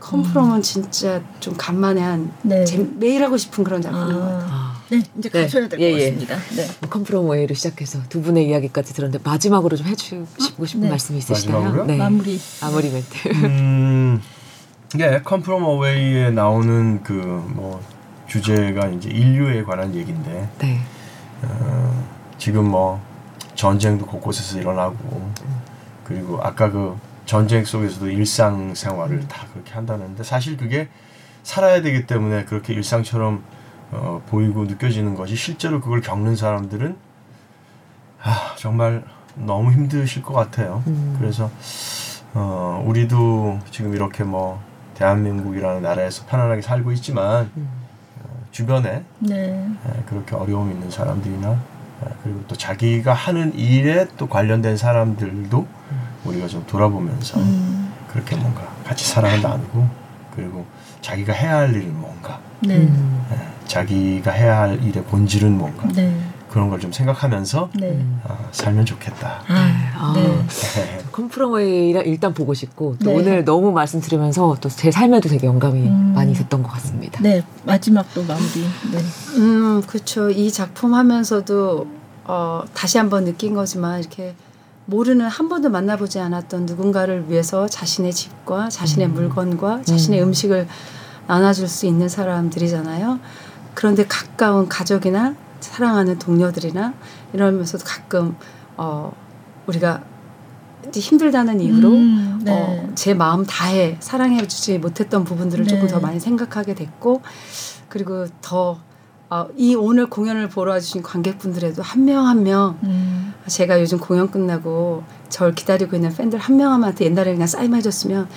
컴프롬은 진짜 좀 간만에 한 네. 재- 매일 하고 싶은 그런 작품인 것 같아요. 아. 아. 네, 이제 네. 가셔야 될것 예, 예. 같습니다. 네. 컴프롬어웨이로 시작해서 두 분의 이야기까지 들었는데 마지막으로 좀 해주시고 싶은 네. 말씀이? 마지막으로요? 네. 마무리. 마무리 멘트. 음, 예, 컴프롬어웨이에 나오는 그 뭐 주제가 이제 인류에 관한 얘기인데 네. 어, 지금 뭐 전쟁도 곳곳에서 일어나고 그리고 아까 그 전쟁 속에서도 일상 생활을 다 그렇게 한다는데 사실 그게 살아야 되기 때문에 그렇게 일상처럼 어, 보이고 느껴지는 것이 실제로 그걸 겪는 사람들은 아 정말 너무 힘드실 것 같아요. 음. 그래서 어, 우리도 지금 이렇게 뭐 대한민국이라는 나라에서 편안하게 살고 있지만 음. 어, 주변에 네. 예, 그렇게 어려움 있는 사람들이나 예, 그리고 또 자기가 하는 일에 또 관련된 사람들도 우리가 좀 돌아보면서 음. 그렇게 뭔가 같이 사랑을 나누고 그리고 자기가 해야 할 일은 뭔가 네. 음. 예, 자기가 해야 할 일의 본질은 뭔가 네. 그런 걸 좀 생각하면서 네. 아, 살면 좋겠다. 아, 아. 네. 컴프롬 웨이를 일단 보고 싶고 또 네. 오늘 너무 말씀 들으면서 또 제 삶에도 되게 영감이 음. 많이 됐던 것 같습니다. 네. 마지막 또 마무리. 네. 음, 그렇죠. 이 작품 하면서도 어, 다시 한번 느낀 거지만 이렇게 모르는 한 번도 만나보지 않았던 누군가를 위해서 자신의 집과 자신의 물건과 자신의 음. 식을 나눠줄 수 있는 사람들이잖아요. 그런데 가까운 가족이나 사랑하는 동료들이나 이러면서도 가끔 어, 우리가 힘들다는 이유로 음, 네. 어, 제 마음 다해 사랑해주지 못했던 부분들을 네. 조금 더 많이 생각하게 됐고 그리고 더 어, 이 오늘 공연을 보러 와주신 관객분들에도 한 명 한명 음. 제가 요즘 공연 끝나고 절 기다리고 있는 팬들 한 명 한 명한테 옛날에 그냥 사인만 해줬으면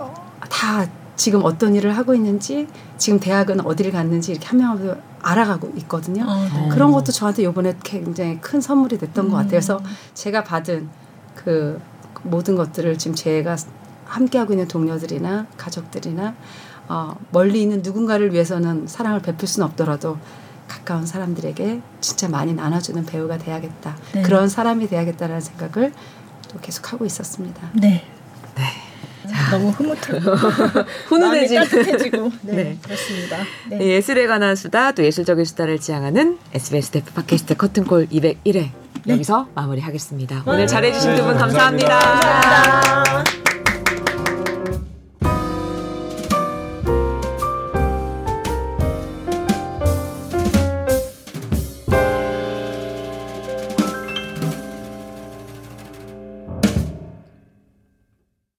어, 다 지금 어떤 일을 하고 있는지 지금 대학은 어디를 갔는지 이렇게 한 명 한명 알아가고 있거든요. 어, 네. 그런 것도 저한테 이번에 굉장히 큰 선물이 됐던 것 같아요. 그래서 음. 제가 받은 그 모든 것들을 지금 제가 함께하고 있는 동료들이나 가족들이나 어, 멀리 있는 누군가를 위해서는 사랑을 베풀 수는 없더라도 가까운 사람들에게 진짜 많이 나눠주는 배우가 돼야겠다. 네. 그런 사람이 돼야겠다라는 생각을 또 계속 하고 있었습니다. 네. 네. 너무 흐뭇하고 훈훈해진 마음이 따뜻해지고 네, 네. 그렇습니다. 네. 예술에 관한 수다 또 예술적인 수다를 지향하는 SBS 대표 팟캐스트 커튼콜 201회 여기서 마무리하겠습니다. 오늘 잘해주신 두분 네, 감사합니다. 감사합니다. 감사합니다.